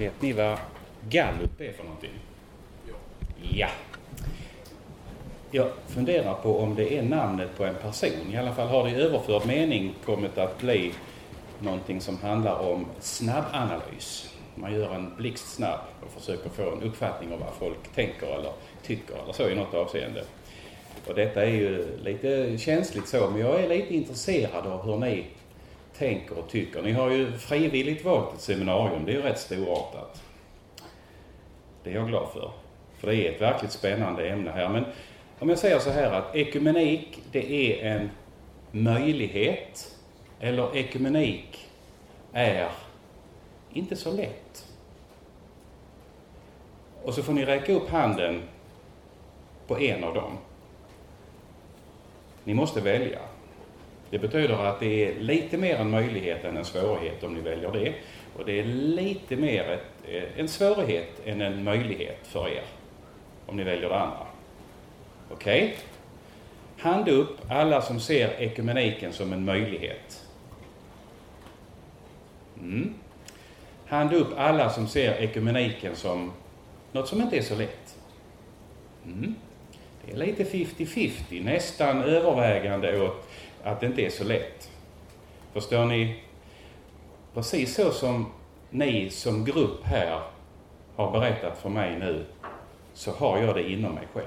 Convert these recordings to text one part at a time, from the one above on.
Vet ni vad gallup är för någonting? Ja. Jag funderar på om det är namnet på en person. I alla fall har det i överförd mening kommit att bli någonting som handlar om snabbanalys. Man gör en blixtsnabb och försöker få en uppfattning om vad folk tänker eller tycker eller så i något avseende. Och detta är ju lite känsligt så, men jag är lite intresserad av hur ni tänker och tycker. Ni har ju frivilligt valt ett seminarium, det är ju rätt storartat. Det är jag glad för. För det är ett verkligt spännande ämne här. Men om jag säger så här att ekumenik, det är en möjlighet. Eller ekumenik är inte så lätt. Och så får ni räcka upp handen på en av dem. Ni måste välja. Det betyder att det är lite mer en möjlighet än en svårighet om ni väljer det. Och det är lite mer ett, eh, en svårighet än en möjlighet för er om ni väljer det andra. Okej? Okay? Hand upp alla som ser ekumeniken som en möjlighet. Mm. Hand upp alla som ser ekumeniken som något som inte är så lätt. Mm. Det är lite 50-50, nästan övervägande åt att det inte är så lätt. Förstår ni? Precis så som ni som grupp här har berättat för mig nu, så har jag det inom mig själv.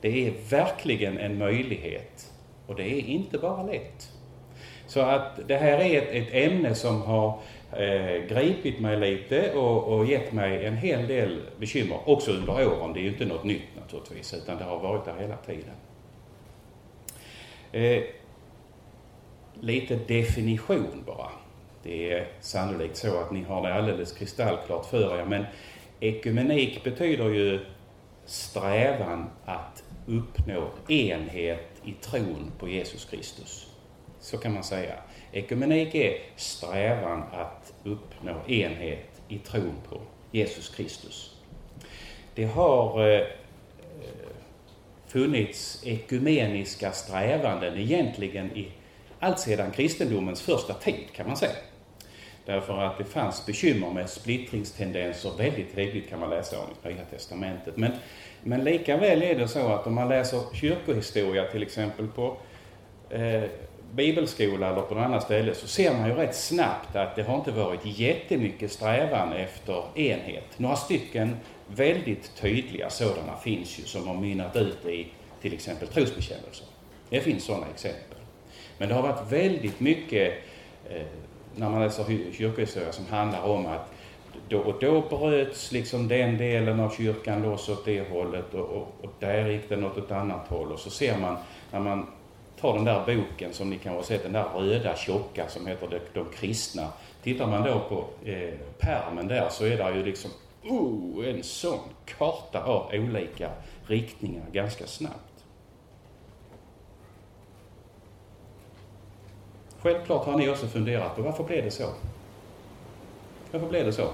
Det är verkligen en möjlighet och det är inte bara lätt. Så att det här är ett, ett ämne som har eh, gripit mig lite och, och gett mig en hel del bekymmer, också under åren. Det är ju inte något nytt naturligtvis, utan det har varit där hela tiden. Eh, lite definition bara. Det är sannolikt så att ni har det alldeles kristallklart för er, men ekumenik betyder ju strävan att uppnå enhet i tron på Jesus Kristus. Så kan man säga. Ekumenik är strävan att uppnå enhet i tron på Jesus Kristus. Det har eh, funnits ekumeniska strävanden egentligen i allt sedan kristendomens första tid kan man säga. Därför att det fanns bekymmer med splittringstendenser väldigt tidigt kan man läsa om i Nya Testamentet. Men, men likaväl är det så att om man läser kyrkohistoria till exempel på eh, bibelskola eller på något annat ställe så ser man ju rätt snabbt att det har inte varit jättemycket strävan efter enhet. Några stycken väldigt tydliga sådana finns ju som har mynnat ut i till exempel trosbekännelser. Det finns sådana exempel. Men det har varit väldigt mycket eh, när man läser kyrkohistoria som handlar om att då och då bröts liksom den delen av kyrkan loss åt det hållet och, och, och där gick den åt ett annat håll. Och så ser man när man tar den där boken som ni kanske har sett, den där röda tjocka som heter De, de kristna. Tittar man då på eh, pärmen där så är det ju liksom oh, en sån karta av olika riktningar ganska snabbt. Självklart har ni också funderat på varför blev det så? Varför blev det så?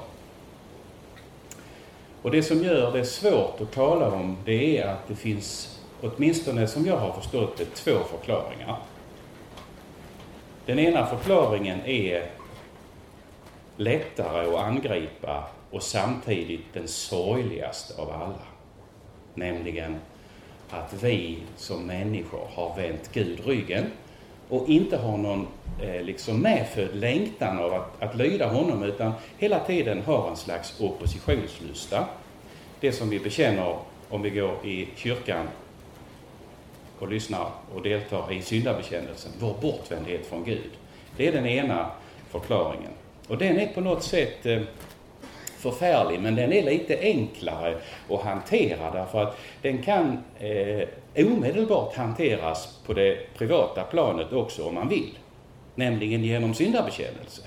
Och det som gör det svårt att tala om det är att det finns, åtminstone som jag har förstått det, två förklaringar. Den ena förklaringen är lättare att angripa och samtidigt den sorgligaste av alla. Nämligen att vi som människor har vänt Gud ryggen och inte har någon eh, liksom medfödd längtan av att, att lyda honom utan hela tiden har en slags oppositionslusta. Det som vi bekänner om vi går i kyrkan och lyssnar och deltar i syndabekännelsen, vår bortvändhet från Gud. Det är den ena förklaringen. Och den är på något sätt eh, förfärlig, men den är lite enklare att hantera därför att den kan eh, omedelbart hanteras på det privata planet också om man vill. Nämligen genom syndabekännelse.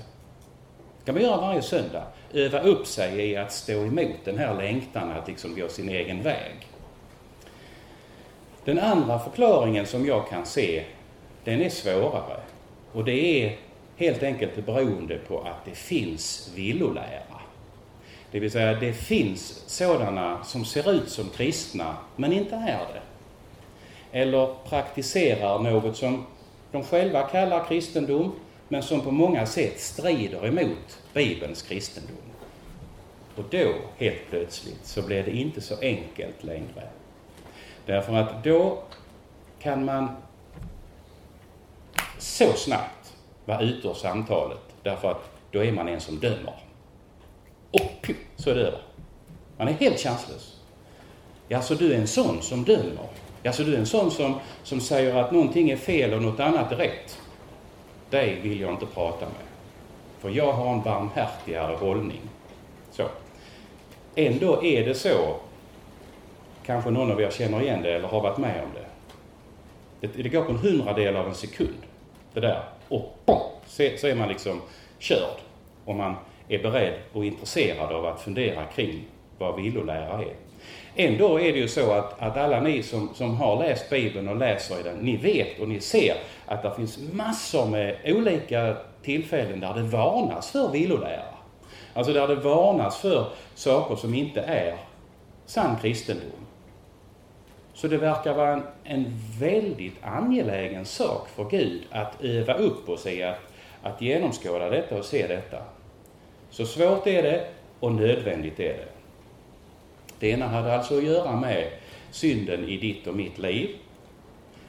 Det kan man göra varje söndag. Öva upp sig i att stå emot den här längtan att liksom gå sin egen väg. Den andra förklaringen som jag kan se, den är svårare. Och det är helt enkelt beroende på att det finns villolära. Det vill säga, det finns sådana som ser ut som kristna, men inte är det. Eller praktiserar något som de själva kallar kristendom, men som på många sätt strider emot Bibelns kristendom. Och då, helt plötsligt, så blir det inte så enkelt längre. Därför att då kan man så snabbt vara ute ur samtalet. Därför att då är man en som dömer. Och pju, så är det över. Man är helt chanslös. Ja, så du är en sån som dömer? Ja, så du är en sån som, som säger att någonting är fel och något annat är rätt? Dig vill jag inte prata med. För jag har en barmhärtigare hållning. Så. Ändå är det så, kanske någon av er känner igen det eller har varit med om det. Det, det går på en hundradel av en sekund, det där. Och så, så är man liksom körd. Och man är beredd och intresserad av att fundera kring vad villolära är. Ändå är det ju så att, att alla ni som, som har läst Bibeln och läser i den, ni vet och ni ser att det finns massor med olika tillfällen där det varnas för villolära. Alltså där det varnas för saker som inte är sann kristendom. Så det verkar vara en, en väldigt angelägen sak för Gud att öva upp oss i att, att genomskåda detta och se detta. Så svårt är det och nödvändigt är det. Det ena hade alltså att göra med synden i ditt och mitt liv.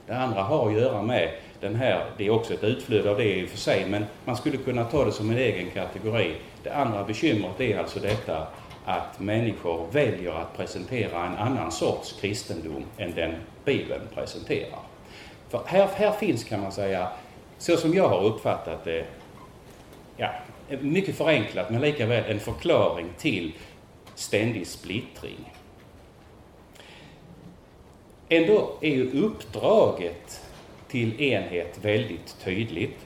Det andra har att göra med den här, det är också ett utflöde av det i och för sig, men man skulle kunna ta det som en egen kategori. Det andra bekymret är alltså detta att människor väljer att presentera en annan sorts kristendom än den Bibeln presenterar. För här, här finns, kan man säga, så som jag har uppfattat det, ja, Eh, mycket förenklat men likaväl en förklaring till ständig splittring. Ändå är ju uppdraget till enhet väldigt tydligt.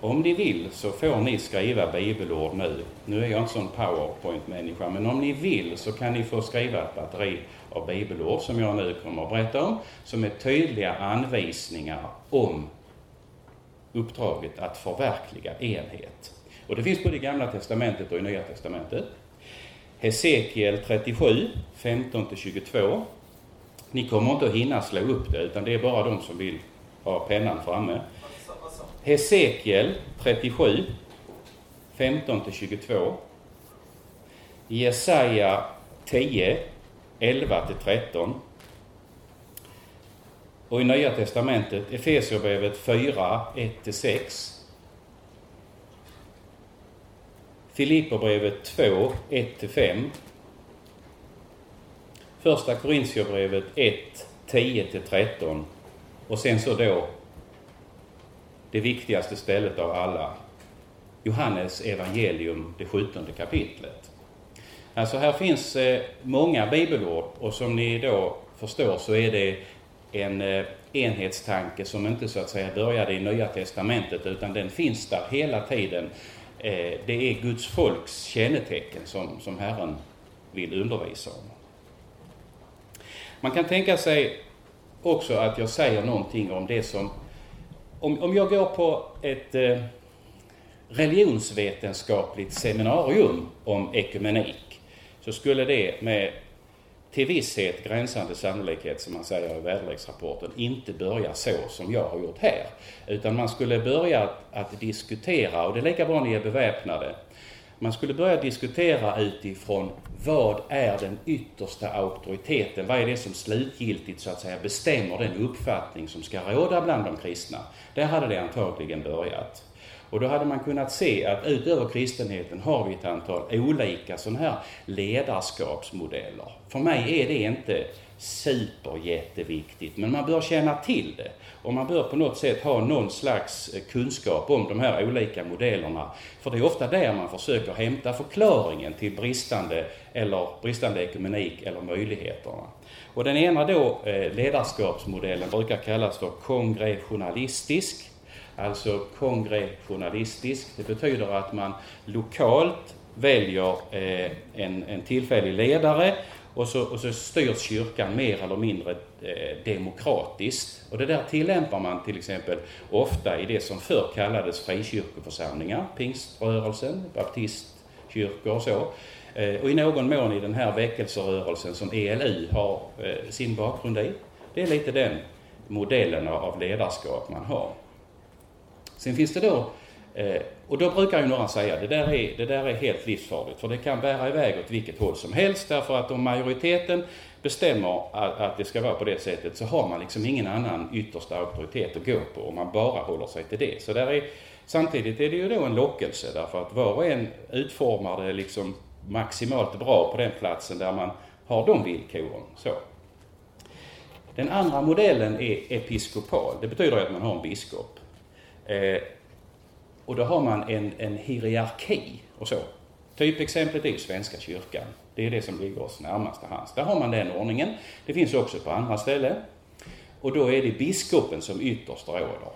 Om ni vill så får ni skriva bibelord nu. Nu är jag inte sån powerpoint-människa, men om ni vill så kan ni få skriva ett batteri av bibelord som jag nu kommer att berätta om, som är tydliga anvisningar om uppdraget att förverkliga enhet. Och det finns både i Gamla Testamentet och i Nya Testamentet. Hesekiel 37, 15-22. Ni kommer inte att hinna slå upp det, utan det är bara de som vill ha pennan framme. Hesekiel 37, 15-22. Jesaja 10, 11-13. Och i Nya Testamentet Efesierbrevet 4, 1-6. Filipperbrevet 2, 1-5. Första Korintierbrevet 1, 10-13. Och sen så då det viktigaste stället av alla, Johannes evangelium, det 17 kapitlet. Alltså här finns eh, många bibelord och som ni då förstår så är det en eh, enhetstanke som inte så att säga började i Nya Testamentet utan den finns där hela tiden eh, det är Guds folks kännetecken som, som Herren vill undervisa om. Man kan tänka sig också att jag säger någonting om det som... Om, om jag går på ett eh, religionsvetenskapligt seminarium om ekumenik så skulle det med till visshet gränsande sannolikhet, som man säger i väderleksrapporten, inte börja så som jag har gjort här. Utan man skulle börja att, att diskutera, och det är lika bra ni är beväpnade, man skulle börja diskutera utifrån vad är den yttersta auktoriteten? Vad är det som slutgiltigt så att säga bestämmer den uppfattning som ska råda bland de kristna? Där hade det antagligen börjat. Och då hade man kunnat se att utöver kristenheten har vi ett antal olika sådana här ledarskapsmodeller. För mig är det inte superjätteviktigt, men man bör känna till det. Och man bör på något sätt ha någon slags eh, kunskap om de här olika modellerna. För det är ofta där man försöker hämta förklaringen till bristande, eller bristande ekumenik eller möjligheterna. Och den ena då, eh, ledarskapsmodellen, brukar kallas för kongressionalistisk alltså kongressionalistisk. Det betyder att man lokalt väljer eh, en, en tillfällig ledare och så, och så styrs kyrkan mer eller mindre eh, demokratiskt. Och det där tillämpar man till exempel ofta i det som förr kallades frikyrkoförsamlingar, pingströrelsen, baptistkyrkor och så. Eh, och i någon mån i den här väckelserörelsen som ELU har eh, sin bakgrund i. Det är lite den modellen av ledarskap man har. Sen finns det då eh, och då brukar ju några säga det där, är, det där är helt livsfarligt för det kan bära iväg åt vilket håll som helst därför att om majoriteten bestämmer att, att det ska vara på det sättet så har man liksom ingen annan yttersta auktoritet att gå på om man bara håller sig till det. Så där är, samtidigt är det ju då en lockelse därför att var och en utformar det liksom maximalt bra på den platsen där man har de villkoren. Så. Den andra modellen är episkopal. Det betyder att man har en biskop. Eh, och då har man en, en hierarki och så. Typexemplet är ju Svenska kyrkan. Det är det som ligger oss närmast till hands. Där har man den ordningen. Det finns också på andra ställen. Och då är det biskopen som ytterst råder.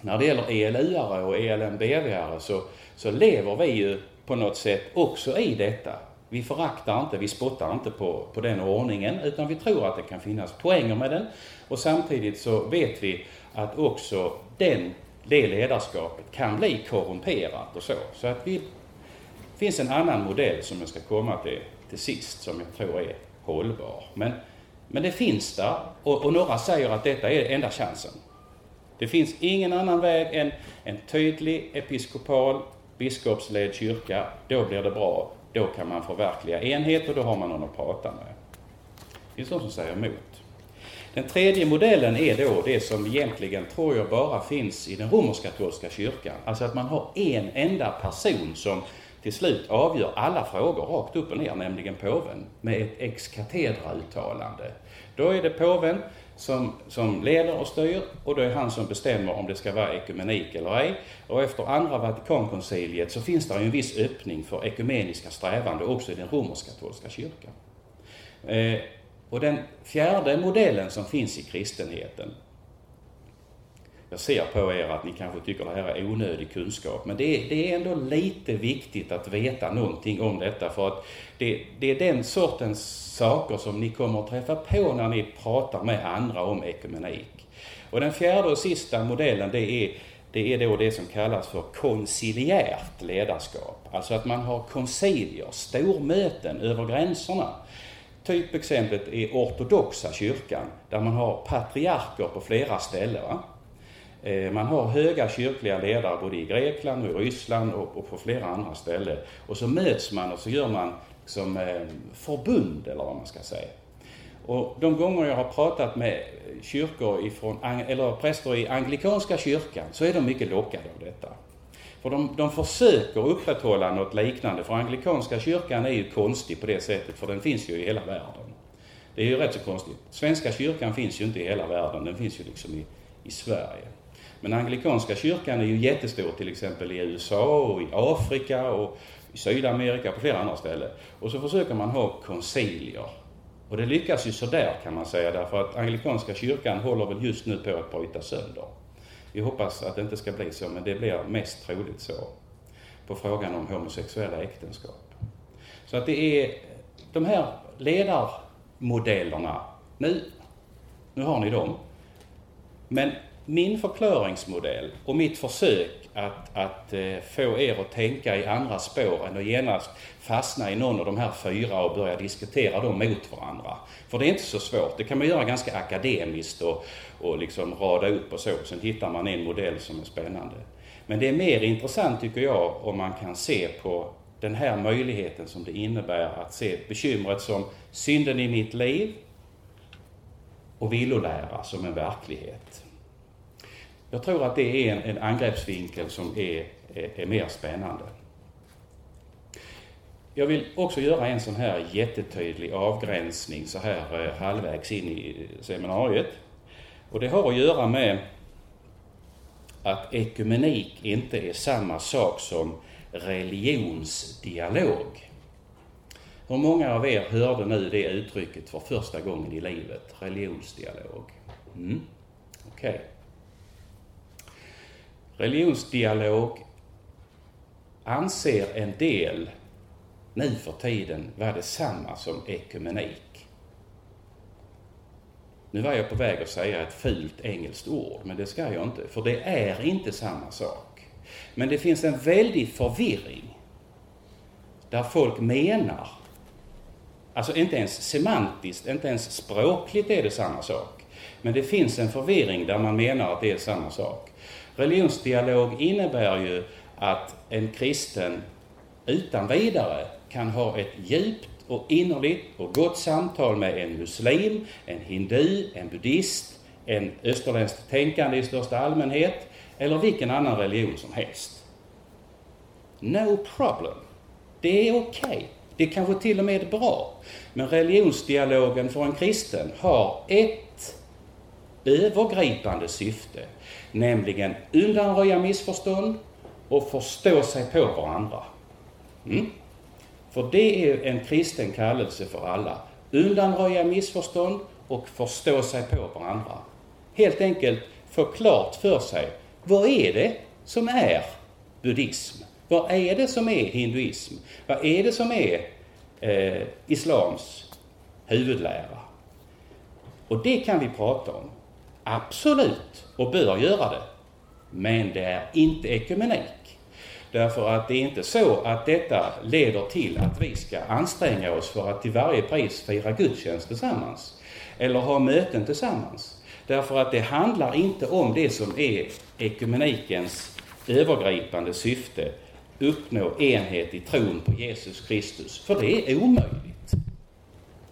När det gäller ELU-are och ELMBV-are så, så lever vi ju på något sätt också i detta. Vi föraktar inte, vi spottar inte på, på den ordningen utan vi tror att det kan finnas poänger med den. Och samtidigt så vet vi att också den, det ledarskapet kan bli korrumperat och så. Så att vi finns en annan modell som jag ska komma till till sist som jag tror är hållbar. Men, men det finns där och, och några säger att detta är enda chansen. Det finns ingen annan väg än en tydlig episkopal biskopsledd kyrka. Då blir det bra. Då kan man förverkliga enhet och då har man någon att prata med. Det finns de som säger emot. Den tredje modellen är då det som egentligen tror jag bara finns i den romersk-katolska kyrkan. Alltså att man har en enda person som till slut avgör alla frågor rakt upp och ner, nämligen påven, med ett ex cathedra-uttalande. Då är det påven som, som leder och styr och då är han som bestämmer om det ska vara ekumenik eller ej. Och efter andra Vatikankonciliet så finns det en viss öppning för ekumeniska strävanden också i den romersk-katolska kyrkan. Eh, och den fjärde modellen som finns i kristenheten, jag ser på er att ni kanske tycker det här är onödig kunskap, men det är, det är ändå lite viktigt att veta någonting om detta för att det, det, är den sortens saker som ni kommer att träffa på när ni pratar med andra om ekumenik. Och den fjärde och sista modellen det är, det är då det som kallas för konciliärt ledarskap. Alltså att man har koncilier, stormöten över gränserna. Typexemplet är ortodoxa kyrkan, där man har patriarker på flera ställen. Va? Eh, man har höga kyrkliga ledare både i Grekland och i Ryssland och, på flera andra ställen. Och så möts man och så gör man som eh, förbund, eller vad man ska säga. Och de gånger jag har pratat med kyrkor ifrån, eller präster i anglikanska kyrkan så är de mycket lockade av detta. För de, de försöker upprätthålla något liknande, för anglikanska kyrkan är ju konstig på det sättet, för den finns ju i hela världen. Det är ju rätt så konstigt. Svenska kyrkan finns ju inte i hela världen, den finns ju liksom i, i Sverige. Men anglikanska kyrkan är ju jättestor till exempel i USA och i Afrika och i Sydamerika och på flera andra ställen. Och så försöker man ha koncilier. Och det lyckas ju sådär kan man säga därför att anglikanska kyrkan håller väl just nu på att bryta sönder. Vi hoppas att det inte ska bli så, men det blir mest troligt så. På frågan om homosexuella äktenskap. Så att det är de här ledarmodellerna, nu, nu har ni dem. Men min förklaringsmodell och mitt försök att, att eh, få er att tänka i andra spår än att genast fastna i någon av de här fyra och börja diskutera dem mot varandra. För det är inte så svårt. Det kan man göra ganska akademiskt och, och liksom rada upp och så. Sen hittar man en modell som är spännande. Men det är mer intressant tycker jag om man kan se på den här möjligheten som det innebär att se bekymret som synden i mitt liv och villolära som en verklighet. Jag tror att det är en, en angreppsvinkel som är, är, är mer spännande. Jag vill också göra en sån här jättetydlig avgränsning så här eh, halvvägs in i seminariet. Och det har att göra med att ekumenik inte är samma sak som religionsdialog. Hur många av er hörde nu det uttrycket för första gången i livet? Religionsdialog. Mm. Okej. Okay. Religionsdialog anser en del nu för tiden vara detsamma som ekumenik. Nu var jag på väg att säga ett fult engelskt ord, men det ska jag inte, för det är inte samma sak. Men det finns en väldig förvirring där folk menar, alltså inte ens semantiskt, inte ens språkligt är det samma sak, men det finns en förvirring där man menar att det är samma sak. Religionsdialog innebär ju att en kristen utan vidare kan ha ett djupt och innerligt och gott samtal med en muslim, en hindu, en buddhist, en österländskt tänkande i största allmänhet eller vilken annan religion som helst. No problem. Det är okej. Okay. Det kanske till och med är bra. Men religionsdialogen för en kristen har ett övergripande syfte, nämligen undanröja missförstånd och förstå sig på varandra. Mm? För det är en kristen kallelse för alla. Undanröja missförstånd och förstå sig på varandra. Helt enkelt få klart för sig, vad är det som är buddhism? Vad är det som är hinduism? Vad är det som är eh, islams huvudlära? Och det kan vi prata om. Absolut, och bör göra det. Men det är inte ekumenik. Därför att det är inte så att detta leder till att vi ska anstränga oss för att till varje pris fira gudstjänst tillsammans. Eller ha möten tillsammans. Därför att det handlar inte om det som är ekumenikens övergripande syfte, uppnå enhet i tron på Jesus Kristus. För det är omöjligt.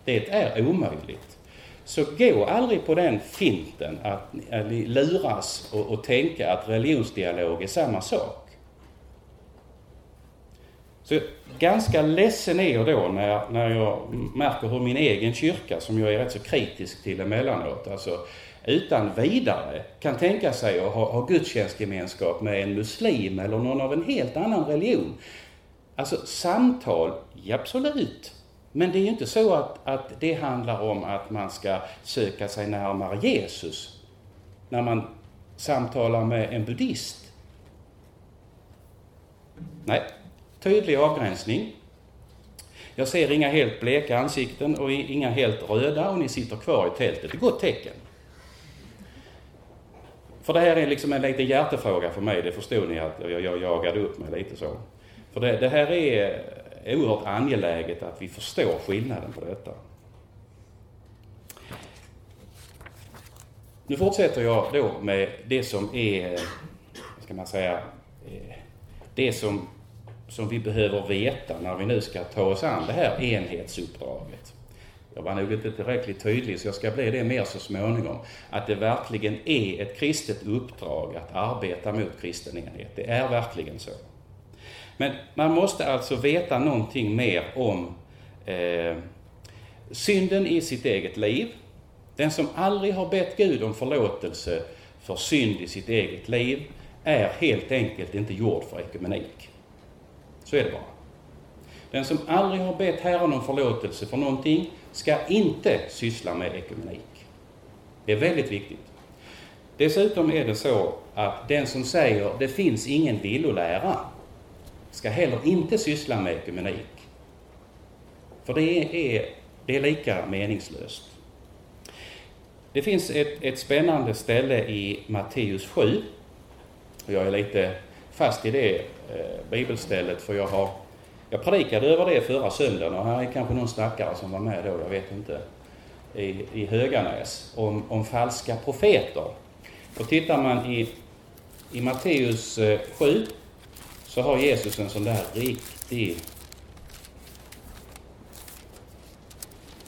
Det är omöjligt. Så gå aldrig på den finten att, att luras och, och tänka att religionsdialog är samma sak. Så ganska ledsen är jag då när jag, när jag märker hur min egen kyrka, som jag är rätt så kritisk till emellanåt, alltså utan vidare kan tänka sig att ha, ha gudstjänstgemenskap med en muslim eller någon av en helt annan religion. Alltså samtal, ja, absolut. Men det är ju inte så att, att det handlar om att man ska söka sig närmare Jesus när man samtalar med en buddhist. Nej, tydlig avgränsning. Jag ser inga helt bleka ansikten och inga helt röda och ni sitter kvar i tältet. Det är gott tecken. För det här är liksom en liten hjärtefråga för mig, det förstod ni att jag, jag jagade upp mig lite så. För det, det här är oerhört angeläget att vi förstår skillnaden på detta. Nu fortsätter jag då med det som är, ska man säga, eh, det som, som vi behöver veta när vi nu ska ta oss an det här enhetsuppdraget. Jag var nog inte tillräckligt tydlig så jag ska bli det mer så småningom. Att det verkligen är ett kristet uppdrag att arbeta mot kristen enhet. Det är verkligen så. Men man måste alltså veta någonting mer om eh, synden i sitt eget liv. Den som aldrig har bett Gud om förlåtelse för synd i sitt eget liv är helt enkelt inte gjord för ekumenik. Så är det bara. Den som aldrig har bett Herren om förlåtelse för någonting ska inte syssla med ekumenik. Det är väldigt viktigt. Dessutom är det så att den som säger det finns ingen villolära ska heller inte syssla med ekumenik. För det är, det är lika meningslöst. Det finns ett, ett spännande ställe i Matteus 7. Jag är lite fast i det eh, bibelstället för jag har jag predikade över det förra söndagen och här är kanske någon stackare som var med då, jag vet inte, i, i Höganäs, om, om falska profeter. Och tittar man i, i Matteus eh, 7 så har Jesus en sån där riktig...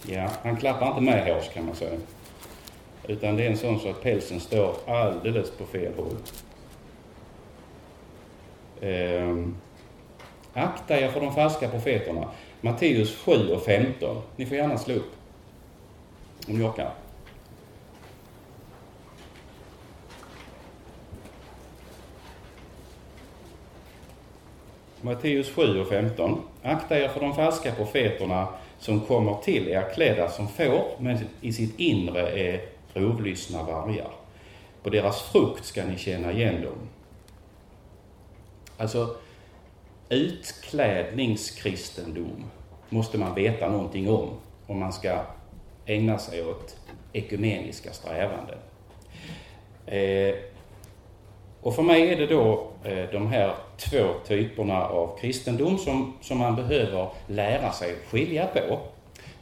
Ja, han klappar inte med hårs kan man säga. Utan det är en sån så att pälsen står alldeles på fel håll. Ehm. Akta er för de falska profeterna. Matteus 7 och 15. Ni får gärna slå upp om jag kan. Matteus 7 och 15. Akta er för de falska profeterna som kommer till er klädda som får, men i sitt inre är rovlystna vargar. På deras frukt ska ni känna igen dem. Alltså, utklädningskristendom måste man veta någonting om om man ska ägna sig åt ekumeniska strävanden. Eh, och för mig är det då eh, de här två typerna av kristendom som, som man behöver lära sig skilja på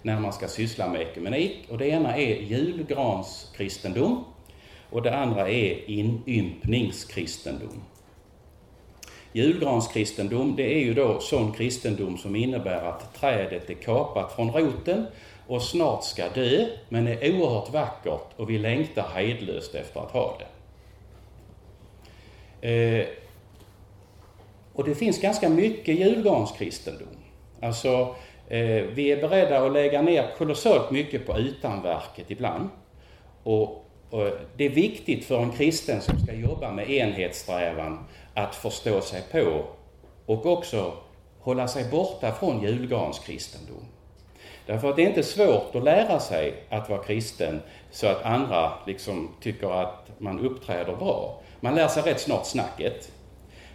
när man ska syssla med ekumenik. Och det ena är julgranskristendom och det andra är inympningskristendom. Julgranskristendom, det är ju då sån kristendom som innebär att trädet är kapat från roten och snart ska dö, men är oerhört vackert och vi längtar hejdlöst efter att ha det. Eh, och det finns ganska mycket julgranskristendom. Alltså, eh, vi är beredda att lägga ner kolossalt mycket på utanverket ibland. Och, och, det är viktigt för en kristen som ska jobba med enhetssträvan att förstå sig på och också hålla sig borta från julgranskristendom. Därför att det är inte svårt att lära sig att vara kristen så att andra liksom tycker att man uppträder bra. Man lär sig rätt snart snacket.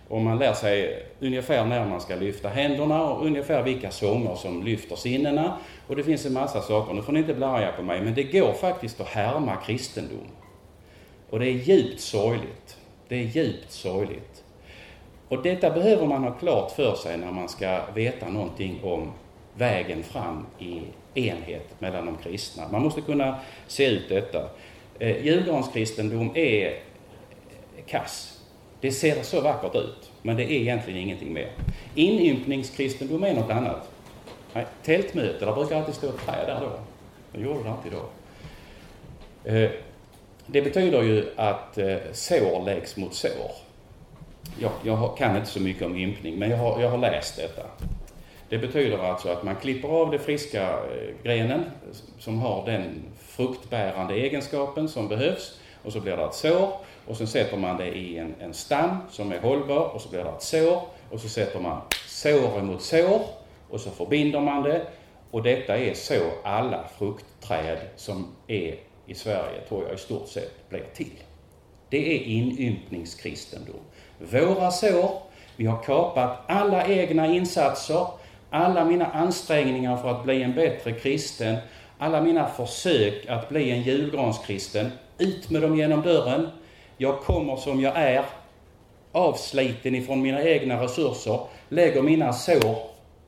Och man lär sig ungefär när man ska lyfta händerna och ungefär vilka sånger som lyfter sinnena. Och det finns en massa saker. Nu får ni inte bli arga på mig, men det går faktiskt att härma kristendom. Och det är djupt sorgligt. Det är djupt sorgligt. Och detta behöver man ha klart för sig när man ska veta någonting om vägen fram i enhet mellan de kristna. Man måste kunna se ut detta. Eh, julgranskristendom är kass. Det ser så vackert ut, men det är egentligen ingenting mer. Inympningskristendom är något annat. Nej, tältmöte, där brukar alltid stå ett träd där då. Det gjorde det alltid då. Eh, det betyder ju att eh, sår läggs mot sår. Jag, jag kan inte så mycket om ympning, men jag har, jag har läst detta. Det betyder alltså att man klipper av den friska eh, grenen som har den fruktbärande egenskapen som behövs och så blir det ett sår och så sätter man det i en, en stam som är hållbar och så blir det ett sår och så sätter man sår mot sår och så förbinder man det och detta är så alla fruktträd som är i Sverige, tror jag, i stort sett blir till. Det är inympningskristendom. Våra sår, vi har kapat alla egna insatser, alla mina ansträngningar för att bli en bättre kristen, alla mina försök att bli en julgranskristen, ut med dem genom dörren. Jag kommer som jag är, avsliten ifrån mina egna resurser, lägger mina sår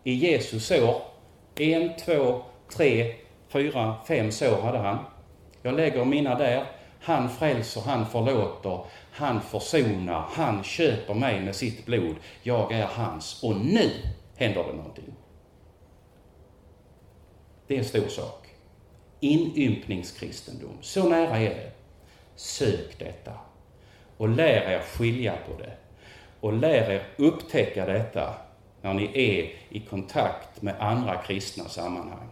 i Jesu sår. En, två, tre, fyra, fem sår hade han. Jag lägger mina där. Han frälser, han förlåter, han försonar, han köper mig med sitt blod. Jag är hans. Och nu händer det någonting. Det är en stor sak. Inympningskristendom. Så nära är det. Sök detta. Och lär er skilja på det. Och lär er upptäcka detta när ni är i kontakt med andra kristna sammanhang.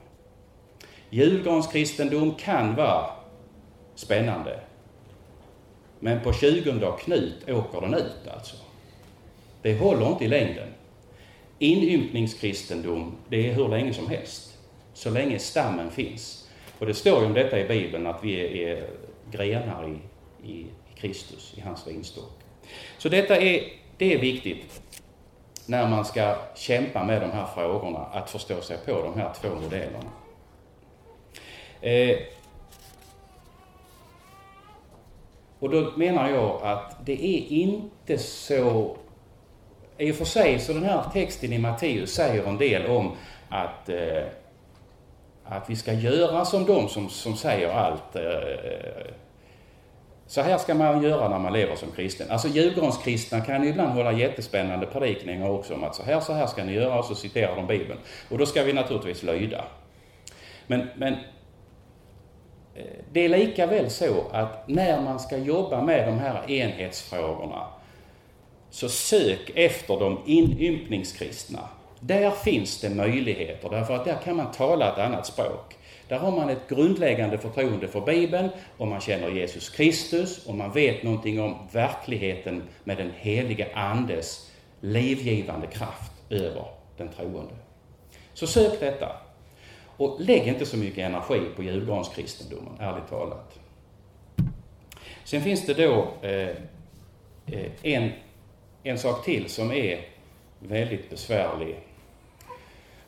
Julgranskristendom kan vara spännande. Men på 20 Knut åker den ut alltså. Det håller inte i längden. Inympningskristendom, det är hur länge som helst. Så länge stammen finns. Och det står ju om detta i Bibeln, att vi är grenar i, i Kristus, i hans vinstock. Så detta är, det är viktigt när man ska kämpa med de här frågorna, att förstå sig på de här två modellerna. Eh, och då menar jag att det är inte så... I och för sig så den här texten i Matteus säger en del om att, eh, att vi ska göra som de som, som säger allt. Eh, så här ska man göra när man lever som kristen. Alltså julgranskristna kan ibland hålla jättespännande predikningar också om att så här, så här ska ni göra och så citerar de Bibeln. Och då ska vi naturligtvis lyda. Men, men eh, det är lika väl så att när man ska jobba med de här enhetsfrågorna så sök efter de inympningskristna. Där finns det möjligheter, därför att där kan man tala ett annat språk. Där har man ett grundläggande förtroende för Bibeln och man känner Jesus Kristus och man vet någonting om verkligheten med den heliga Andes livgivande kraft över den troende. Så sök detta. Och lägg inte så mycket energi på julgranskristendomen, ärligt talat. Sen finns det då eh, eh en, en sak till som är väldigt besvärlig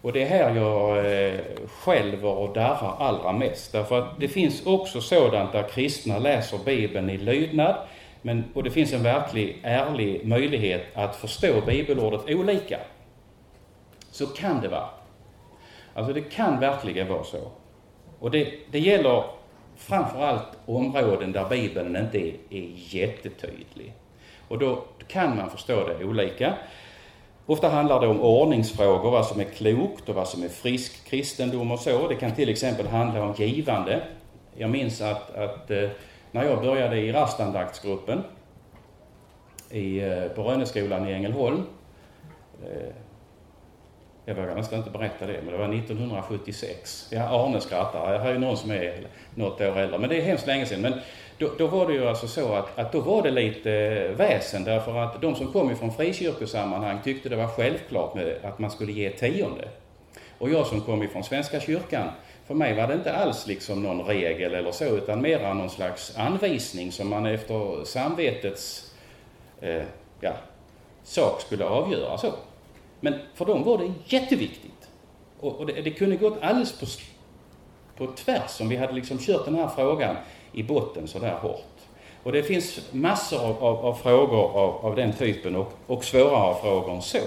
och det är här jag eh, skälver och darrar allra mest. Därför att det finns också sådant där kristna läser Bibeln i lydnad. Men, och det finns en verklig ärlig möjlighet att förstå bibelordet olika. Så kan det vara. Alltså det kan verkligen vara så. Och det, det gäller framförallt områden där Bibeln inte är, är jättetydlig. Och då kan man förstå det olika. Ofta handlar det om ordningsfrågor, vad som är klokt och vad som är frisk kristendom och så. Det kan till exempel handla om givande. Jag minns att, att eh, när jag började i rastandaktsgruppen i, eh, på Rönneskolan i Ängelholm. Eh, jag vågar nästan inte berätta det, men det var 1976. Ja, Arne skrattar. Jag har ju någon som är något år äldre, men det är hemskt länge sedan. Men då, då var det ju alltså så att, att då var det lite eh, väsen därför att de som kom ifrån frikyrkosammanhang tyckte det var självklart med att man skulle ge tionde. Och jag som kom ifrån Svenska kyrkan, för mig var det inte alls liksom någon regel eller så, utan mera någon slags anvisning som man efter samvetets eh, ja, sak skulle avgöra så. Men för dem var det jätteviktigt. Och, och det, det, kunde gått alldeles på, på tvärs om vi hade liksom kört den här frågan i botten sådär hårt. Och det finns massor av, av, av frågor av, av, den typen och, och svårare frågor än så.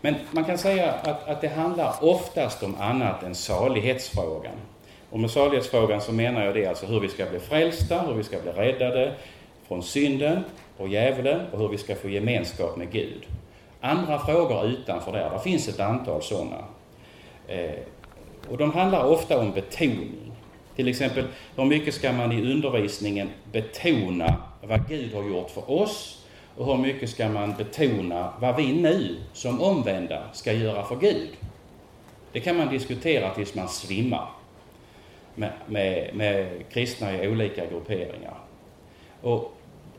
Men man kan säga att, att det handlar oftast om annat än salighetsfrågan. Och med salighetsfrågan så menar jag det alltså hur vi ska bli frälsta, hur vi ska bli räddade från synden och djävulen och hur vi ska få gemenskap med Gud. Andra frågor utanför där, det finns ett antal sådana. Eh, och de handlar ofta om betoning. Till exempel, hur mycket ska man i undervisningen betona vad Gud har gjort för oss och hur mycket ska man betona vad vi nu som omvända ska göra för Gud? Det kan man diskutera tills man svimmar med, med, med kristna i olika grupperingar. Och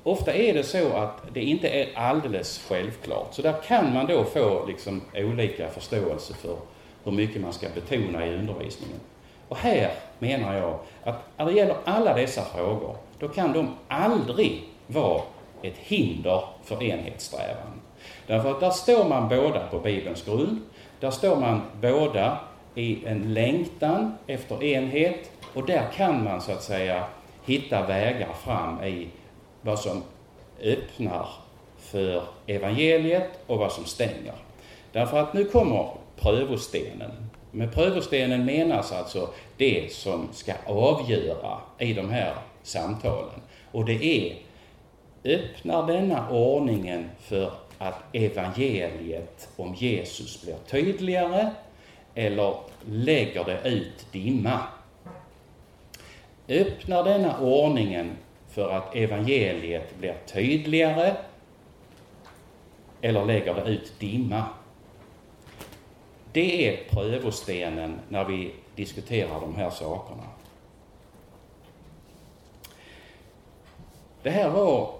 ofta är det så att det inte är alldeles självklart. Så där kan man då få liksom olika förståelse för hur mycket man ska betona i undervisningen. Och här menar jag att när det gäller alla dessa frågor, då kan de aldrig vara ett hinder för enhetssträvan. Därför att där står man båda på Bibelns grund. Där står man båda i en längtan efter enhet och där kan man så att säga hitta vägar fram i vad som öppnar för evangeliet och vad som stänger. Därför att nu kommer prövostenen. Med prövostenen menas alltså det som ska avgöra i de här samtalen. Och det är, öppnar denna ordningen för att evangeliet om Jesus blir tydligare eller lägger det ut dimma? Öppnar denna ordningen för att evangeliet blir tydligare eller lägger det ut dimma? Det är prövostenen när vi diskuterar de här sakerna. Det här var,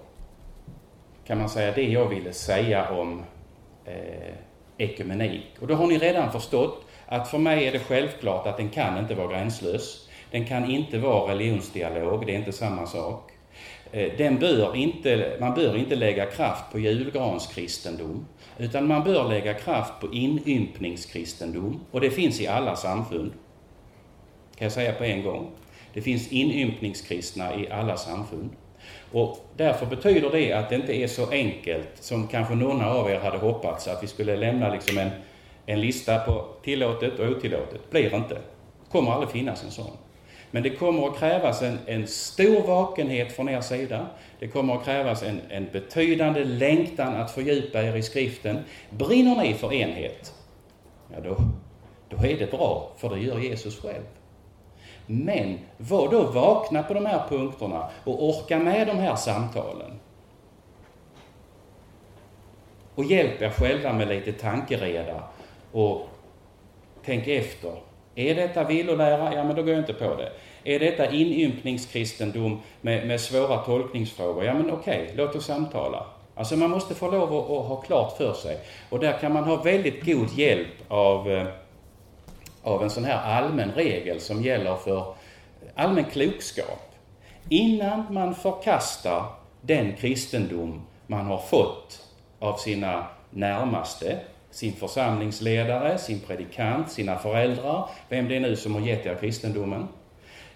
kan man säga, det jag ville säga om eh, ekumenik. Och då har ni redan förstått att för mig är det självklart att den kan inte vara gränslös. Den kan inte vara religionsdialog, det är inte samma sak. Eh, den bör inte, man bör inte lägga kraft på julgranskristendom, utan man bör lägga kraft på inympningskristendom, och det finns i alla samfund. Kan jag säga på en gång. Det finns inympningskristna i alla samfund. Och därför betyder det att det inte är så enkelt som kanske någon av er hade hoppats, att vi skulle lämna liksom en, en lista på tillåtet och otillåtet. Blir inte. Det kommer aldrig finnas en sån. Men det kommer att krävas en, en stor vakenhet från er sida. Det kommer att krävas en, en betydande längtan att fördjupa er i skriften. Brinner ni för enhet, ja då, då är det bra, för det gör Jesus själv. Men var då vakna på de här punkterna och orka med de här samtalen. Och hjälp er själva med lite tankereda och tänk efter är detta villolära? Ja, men då går jag inte på det. Är detta inympningskristendom med, med svåra tolkningsfrågor? Ja, men okej, okay, låt oss samtala. Alltså man måste få lov att, att, ha klart för sig. Och där kan man ha väldigt god hjälp av, eh, av en sån här allmän regel som gäller för allmän klokskap. Innan man förkastar den kristendom man har fått av sina närmaste, sin församlingsledare, sin predikant, sina föräldrar, vem det är nu som har gett er kristendomen.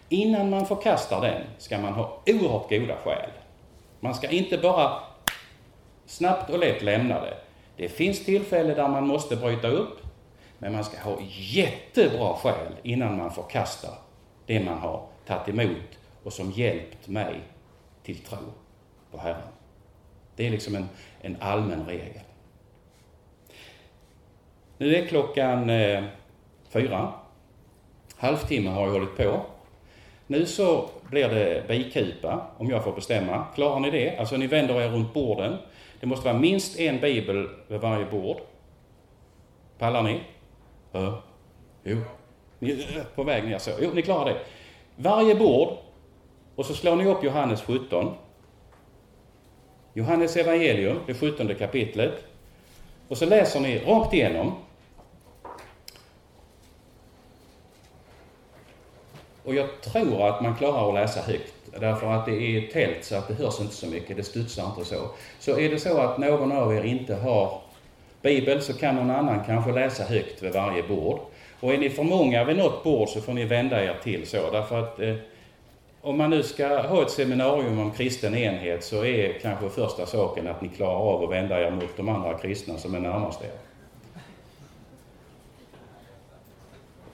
Innan man förkastar den ska man ha oerhört goda skäl. Man ska inte bara snabbt och lätt lämna det. Det finns tillfällen där man måste bryta upp, men man ska ha jättebra skäl innan man förkastar det man har tagit emot och som hjälpt mig till tro på Herren. Det är liksom en, en allmän regel. Nu är klockan eh, fyra. Halvtimme har jag hållit på. Nu så blir det bikupa, om jag får bestämma. Klarar ni det? Alltså ni vänder er runt borden. Det måste vara minst en bibel vid varje bord. Pallar ni? Ja. Jo. Ni är på väg ner så. Jo, ni klarar det. Varje bord. Och så slår ni upp Johannes 17. Johannes evangelium, det 17 kapitlet. Och så läser ni rakt igenom. Och jag tror att man klarar att läsa högt. Därför att det är tält så att det hörs inte så mycket, det studsar inte så. Så är det så att någon av er inte har bibel så kan någon annan kanske läsa högt vid varje bord. Och är ni för många vid något bord så får ni vända er till så. Därför att eh, om man nu ska ha ett seminarium om kristen enhet så är kanske första saken att ni klarar av att vända er mot de andra kristna som är närmast er.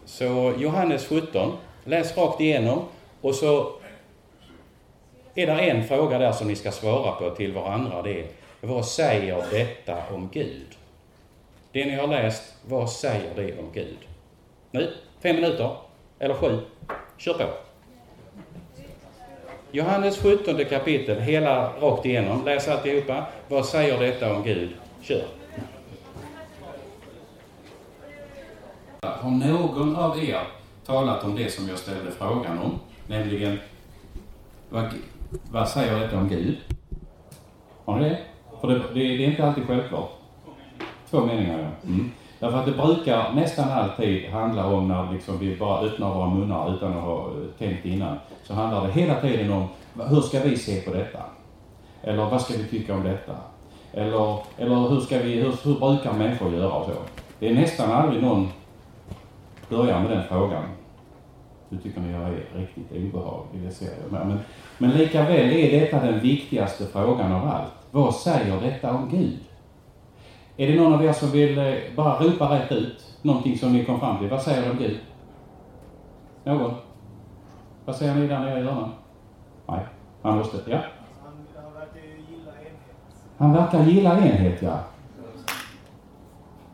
Så Johannes 17, läs rakt igenom och så är det en fråga där som ni ska svara på till varandra. Det är, vad säger detta om Gud? Det ni har läst, vad säger det om Gud? Nu, fem minuter, eller sju. Kör på. Johannes 17 kapitel, hela rakt igenom. Läs alltihopa. Vad säger detta om Gud? Kör. Har någon av er talat om det som jag ställde frågan om? Nämligen, vad, vad säger detta om Gud? Har ni det? För det, det, det är inte alltid självklart. Två meningar, ja. Mm. Därför att det brukar nästan alltid handla om när liksom vi bara öppnar våra munnar utan att ha eh, tänkt innan. Så handlar det hela tiden om hur ska vi se på detta? Eller vad ska vi tycka om detta? Eller, eller hur, ska vi, hur, hur brukar människor göra och så? Det är nästan aldrig någon börjar med den frågan. Du tycker ni jag är riktigt obehaglig, det ser jag. Men, men likaväl är detta den viktigaste frågan av allt. Vad säger detta om Gud? Är det någon av er som vill eh, bara ropa rätt ut någonting som ni kom fram till? Vad säger du om Gud? Någon? Vad säger ni där nere i hörnan? Nej, han måste, ja? Han, han verkar ju gilla enhet. Han verkar gilla enhet, ja.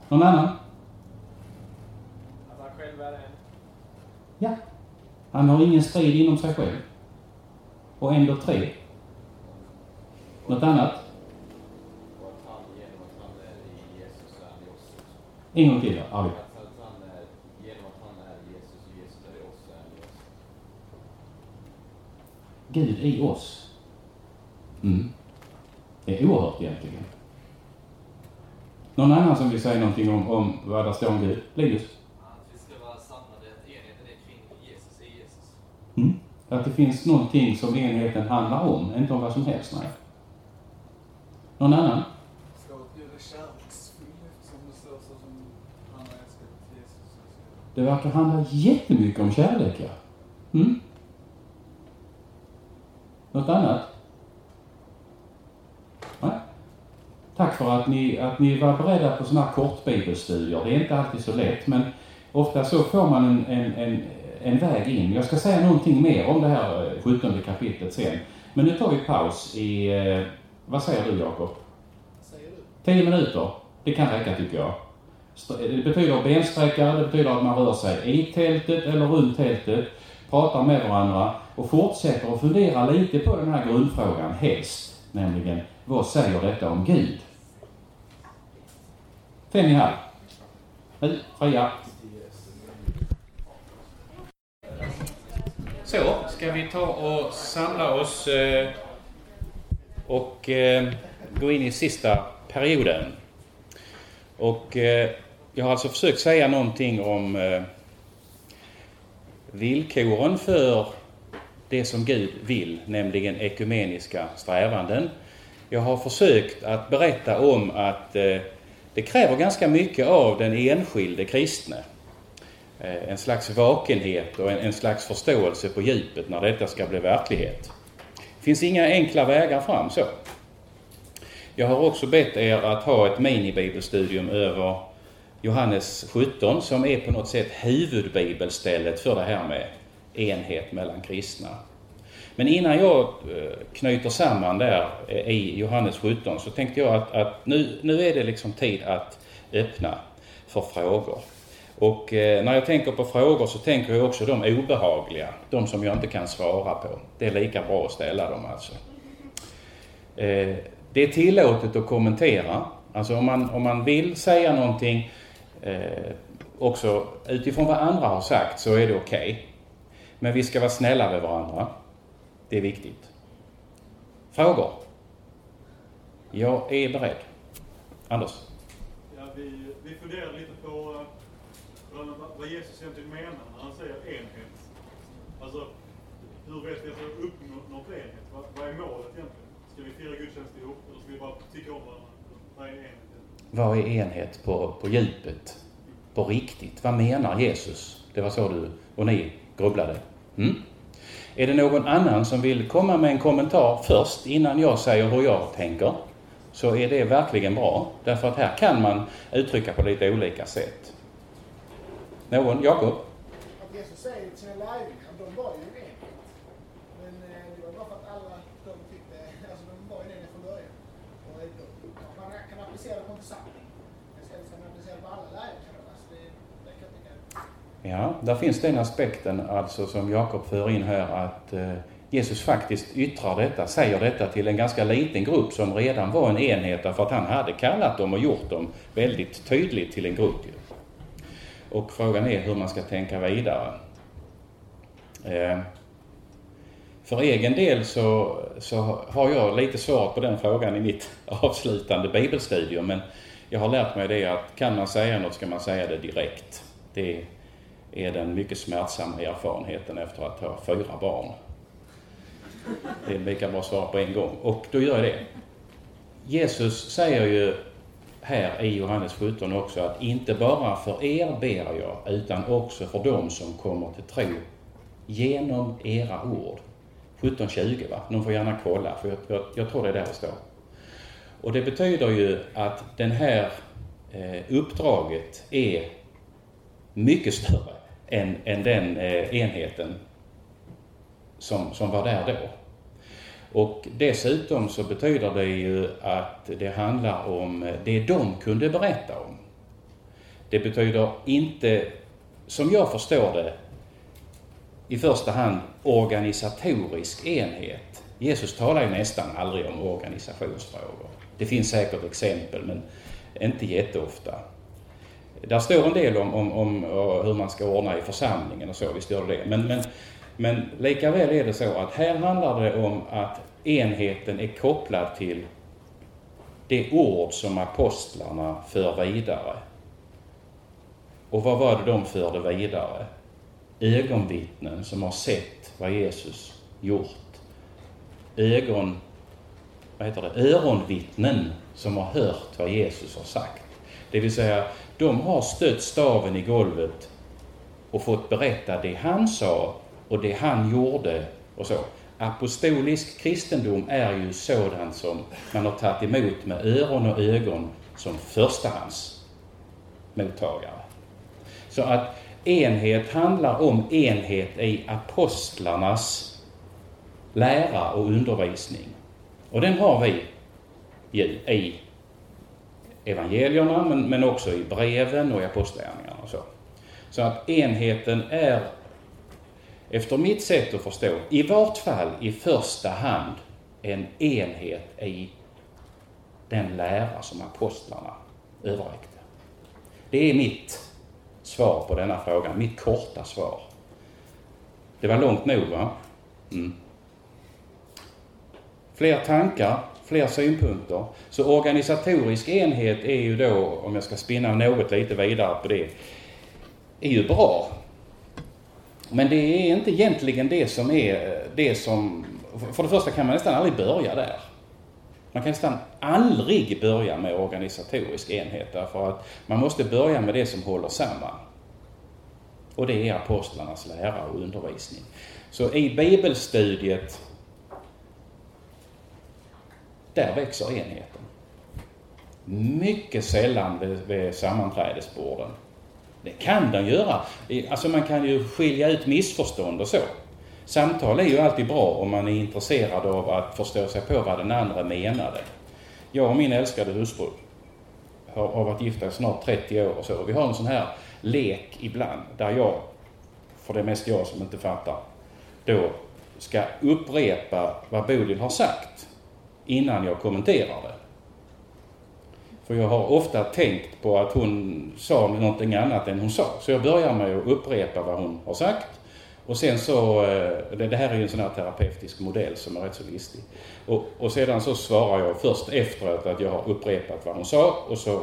Någon annan? Att han själv är en. Ja. Han har ingen strid inom sig själv. Och ändå tre. Något annat? En gång till, ja. Arvid. Gud i oss. Mm. Det är oerhört egentligen. Någon annan som vill säga någonting om, om vad det står om Gud? Linus? Att vi ska vara samlade, att enheten är kring Jesus i Jesus. Mm. Att det finns någonting som enheten handlar om, inte om vad som helst, nej. Någon annan? Det verkar handla jättemycket om kärlek, ja. Mm. Något annat? Nej. Tack för att ni, att ni var beredda på sådana här kortbibelstudier. Det är inte alltid så lätt, men ofta så får man en, en, en, en väg in. Jag ska säga någonting mer om det här eh, 17 kapitlet sen. Men nu tar vi paus i, eh, vad säger du Jakob? Säger du? 10 minuter, det kan räcka tycker jag. St- Det betyder bensträckare, det betyder att man rör sig i tältet eller runt tältet, pratar med varandra och fortsätter att fundera lite på den här grundfrågan, helst. Nämligen, vad säger detta om Gud? Fem i halv. Fria. Så, ska vi ta och samla oss eh, och eh, gå in i sista perioden. Och eh, jag har alltså försökt säga någonting om villkoren för det som Gud vill, nämligen ekumeniska strävanden. Jag har försökt att berätta om att det kräver ganska mycket av den enskilde kristne. Eh, en slags vakenhet och en, en slags förståelse på djupet när detta ska bli verklighet. Det finns inga enkla vägar fram så. Jag har också bett er att ha ett minibibelstudium över Johannes 17 som är på något sätt huvudbibelstället för det här med enhet mellan kristna. Men innan jag eh, knyter samman där eh, i Johannes 17 så tänkte jag att, att nu, nu är det liksom tid att öppna för frågor. Och eh, när jag tänker på frågor så tänker jag också de obehagliga, de som jag inte kan svara på. Det är lika bra att ställa dem alltså. Eh, det är tillåtet att kommentera. Alltså om man, om man vill säga någonting eh, också utifrån vad andra har sagt så är det okej. Okay. Men vi ska vara snälla med varandra. Det är viktigt. Frågor? Jag är beredd. Anders? Ja, vi, vi funderar lite på eh, vad Jesus egentligen menar när han säger enhet. Alltså, hur vet vi att vi har uppnått enhet? Vad, vad är målet egentligen? Ska vi fira gudstjänst ihop eller ska vi bara tycka om varandra? Vad är enhet? Vad är enhet på, på djupet? På riktigt? Vad menar Jesus? Det var så du och ni grubblade. Mm? Är det någon annan som vill komma med en kommentar först innan jag säger hur jag tänker? Så är det verkligen bra. Därför att här kan man uttrycka på lite olika sätt. Någon? Jakob? Att Jesus säger till sina lärjungar, de var ju en. Men eh, det var bara för att alla de tyckte, alltså de var ju en enhet från början. Och då, man kan applicera det på en församling. Men sen ska man applicera det på alla lärjungar. Alltså det, det jag tycka. Ja, där finns den aspekten alltså som Jakob för in här att eh, Jesus faktiskt yttrar detta, säger detta till en ganska liten grupp som redan var en enhet därför att han hade kallat dem och gjort dem väldigt tydligt till en grupp. Och frågan är hur man ska tänka vidare. Eh, för egen del så, så har jag lite svaret på den frågan i mitt avslutande bibelstudium men jag har lärt mig det att kan man säga något ska man säga det direkt. Det är den mycket smärtsamma erfarenheten efter att ha fyra barn. Det är lika bra svar på en gång. Och då gör jag det. Jesus säger ju här i Johannes 17 också att inte bara för er ber jag utan också för dem som kommer till tro genom era ord. 17.20 va? Någon får gärna kolla för jag, jag, jag tror det är där det står. Och det betyder ju att det här eh, uppdraget är mycket större än, än den eh, enheten som, som var där då. Och dessutom så betyder det ju att det handlar om det de kunde berätta om. Det betyder inte, som jag förstår det, i första hand organisatorisk enhet. Jesus talar ju nästan aldrig om organisationsfrågor. Det finns säkert exempel, men inte jätteofta. Där står en del om, om, om hur man ska ordna i församlingen och så, visst gör det det. Men, men, men likaväl är det så att här handlar det om att enheten är kopplad till det ord som apostlarna för vidare. Och vad var det de förde vidare? Ögonvittnen som har sett vad Jesus gjort. Ögon, vad heter det, öronvittnen som har hört vad Jesus har sagt. Det vill säga, de har stött staven i golvet och fått berätta det han sa och det han gjorde och så. Apostolisk kristendom är ju sådant som man har tagit emot med öron och ögon som förstahands mottagare. Så att enhet handlar om enhet i apostlarnas lära och undervisning. Och den har vi ju i evangelierna men, men också i breven och i apostlagärningarna och så. Så att enheten är, efter mitt sätt att förstå, i vart fall i första hand en enhet i den lära som apostlarna överräckte. Det är mitt svar på denna fråga, mitt korta svar. Det var långt nog va? Mm. Fler tankar, fler synpunkter. Så organisatorisk enhet är ju då, om jag ska spinna något lite vidare på det, är ju bra. Men det är inte egentligen det som är eh, det som... För det första kan man nästan aldrig börja där. Man kan nästan aldrig börja med organisatorisk enhet därför att man måste börja med det som håller samman. Och det är apostlarnas lära och undervisning. Så i bibelstudiet, där växer enheten. Mycket sällan vid, vid sammanträdesborden. Det kan den göra. Alltså man kan ju skilja ut missförstånd och så. Samtal är ju alltid bra om man är intresserad av att förstå sig på vad den andra menade. Jag och min älskade hustru har, har varit gifta i snart 30 år och så. Och vi har en sån här lek ibland där jag, för det är mest jag som inte fattar, då ska upprepa vad Bodil har sagt innan jag kommenterar det. För jag har ofta tänkt på att hon sa någonting annat än hon sa. Så jag börjar med att upprepa vad hon har sagt. Och sen så, eh, det här är ju en sån här terapeutisk modell som är rätt så listig. Och, och sedan så svarar jag först efteråt att jag har upprepat vad hon sa och så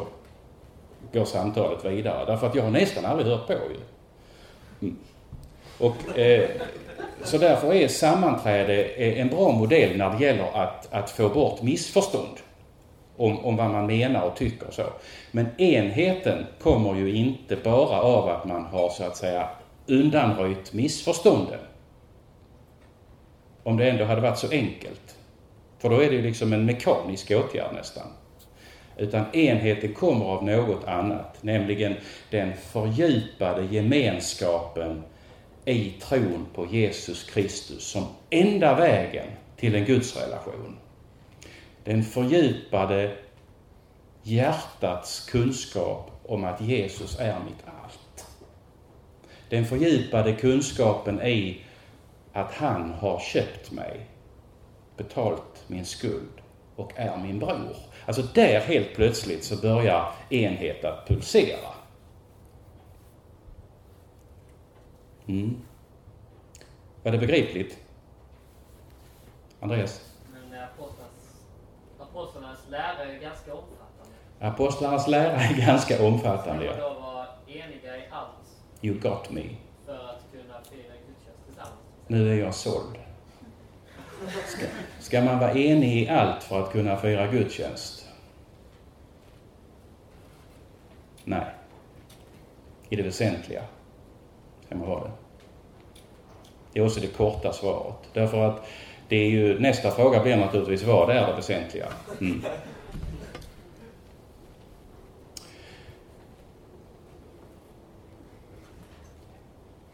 går samtalet vidare. Därför att jag har nästan aldrig hört på ju. Mm. Och, eh, så därför är sammanträde eh, en bra modell när det gäller att, att få bort missförstånd om, om vad man menar och tycker och så. Men enheten kommer ju inte bara av att man har så att säga undanröjt missförstånden. Om det ändå hade varit så enkelt. För då är det ju liksom en mekanisk åtgärd nästan. Utan enheten kommer av något annat, nämligen den fördjupade gemenskapen i tron på Jesus Kristus som enda vägen till en gudsrelation. Den fördjupade hjärtats kunskap om att Jesus är mitt allt. Den fördjupade kunskapen i att han har köpt mig, betalt min skuld och är min bror. Alltså där helt plötsligt så börjar enhet att pulsera. Mm. Var det begripligt? Andreas? Lära är ganska omfattande. Apostlarnas lära är ganska omfattande, ja. då vara eniga i allt You got me. för att kunna fira gudstjänst tillsammans? Nu är jag såld. Ska, ska man vara enig i allt för att kunna fira gudstjänst? Nej. I det väsentliga ska man vara det. Det är också det korta svaret. Därför att det är ju, nästa fråga blir naturligtvis vad är det väsentliga? Mm.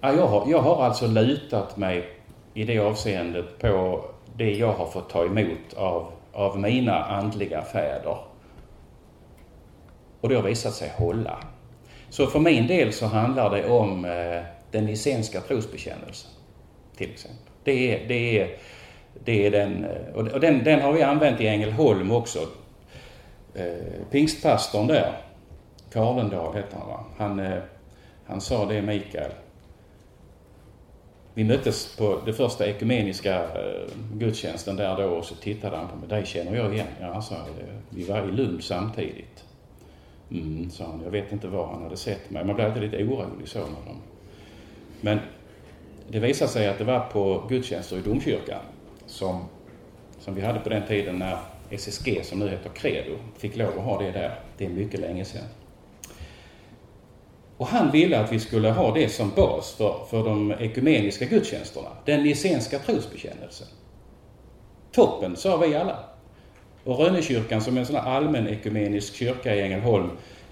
Ja, jag, har, jag har alltså lutat mig i det avseendet på det jag har fått ta emot av, av mina andliga fäder. Och det har visat sig hålla. Så för min del så handlar det om eh, den nicenska trosbekännelsen, till exempel. Det är, det är, det är den, och den, den har vi använt i Ängelholm också. Eh, pingstpastorn där, Karlendal hette han va? Han, eh, han sa det Mikael, vi möttes på det första ekumeniska eh, gudstjänsten där då och så tittade han på mig. Dig känner jag igen. Ja, sa jag. Vi var i Lund samtidigt. Mm, sa han. Jag vet inte var han hade sett mig. Man blev alltid lite orolig så med dem. Men det visade sig att det var på gudstjänster i domkyrkan som, som vi hade på den tiden när SSG, som nu heter Credo, fick lov att ha det där. Det är mycket länge sedan. Och han ville att vi skulle ha det som bas för, för de ekumeniska gudstjänsterna. Den nicenska trosbekännelsen. Toppen, sa vi alla. Och Rönnekyrkan som är en sån här allmän ekumenisk kyrka i Ängelholm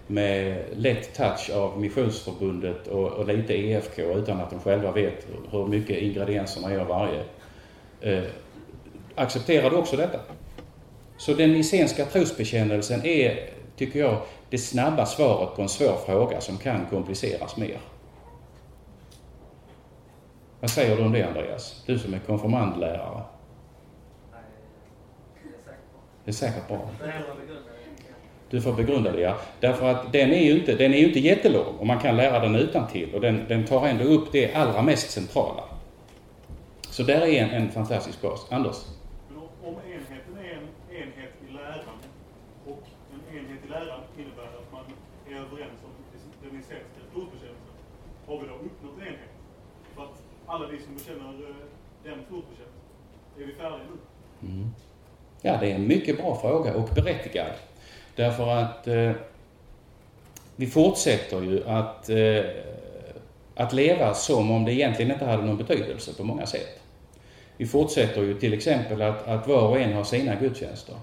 med lätt touch av Missionsförbundet och, och lite EFK utan att de själva vet hur mycket ingredienserna är av varje. Eh, Eh, accepterade också detta. Så den nicenska trosbekännelsen är, tycker jag, det snabba svaret på en svår fråga som kan kompliceras mer. Vad säger du om det Andreas? Du som är konfirmandlärare. Det är säkert bra. Du får begrunda det, ja. Därför att den är ju inte, den är ju inte jättelång och man kan lära den utan till och den, den tar ändå upp det allra mest centrala. Så där är en, en fantastisk bas. Anders? Men om, om enheten är en enhet i läran och en enhet i läran innebär att man är överens om den nicenska trosbekännelsen, har vi då uppnått enhet? För att alla vi som bekänner eh, den trosbekännelsen, är vi färdiga nu? Mm. Ja, det är en mycket bra fråga och berättigad. Därför att eh, vi fortsätter ju att, eh, att leva som om det egentligen inte hade någon betydelse på många sätt. Vi fortsätter ju till exempel att, att var och en har sina gudstjänster.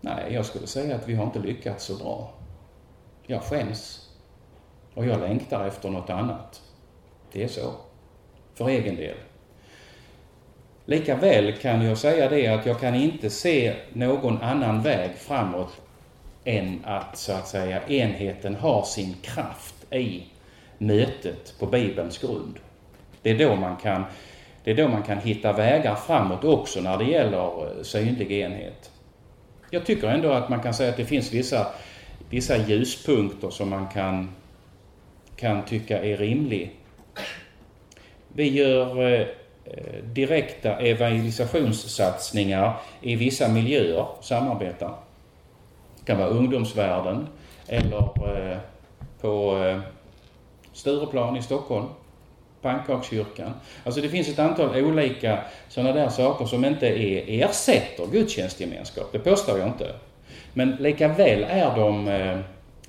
Nej, jag skulle säga att vi har inte lyckats så bra. Jag skäms. Och jag längtar efter något annat. Det är så. För egen del. Likaväl kan jag säga det att jag kan inte se någon annan väg framåt än att så att säga enheten har sin kraft i mötet på Bibelns grund. Det är då man kan, det är då man kan hitta vägar framåt också när det gäller eh, synlig enhet. Jag tycker ändå att man kan säga att det finns vissa, vissa ljuspunkter som man kan, kan tycka är rimlig. Vi gör eh, direkta evangelisationssatsningar i vissa miljöer, samarbetar. Det kan vara ungdomsvärlden eller eh, på eh, Stureplan i Stockholm, Pannkakskyrkan. Alltså det finns ett antal olika sådana där saker som inte är, ersätter gudstjänstgemenskap, det påstår jag inte. Men lika väl är de eh,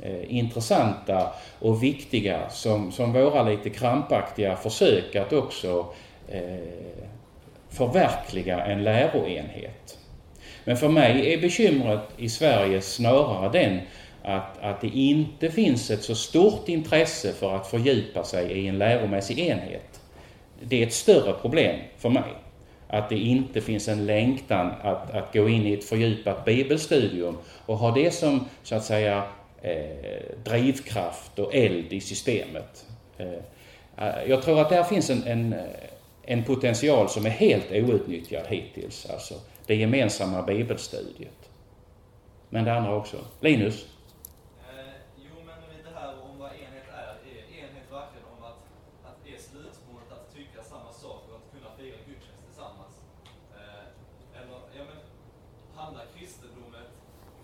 Eh, intressanta och viktiga som, som våra lite krampaktiga försök att också eh, förverkliga en läroenhet. Men för mig är bekymret i Sverige snarare den att, att det inte finns ett så stort intresse för att fördjupa sig i en läromässig enhet. Det är ett större problem för mig. Att det inte finns en längtan att, att gå in i ett fördjupat bibelstudium och ha det som, så att säga, eh, drivkraft och eld i systemet. Eh, jag tror att där finns en, en, eh, en potential som är helt outnyttjad hittills, alltså det gemensamma bibelstudiet. Men det andra också. Linus? Eh, jo, men lite här om vad enhet är. Är enhet verkligen om att, att är slutmålet att tycka samma sak och att kunna fira gudstjänst tillsammans? Eh, eller, ja men, handlar kristendomen,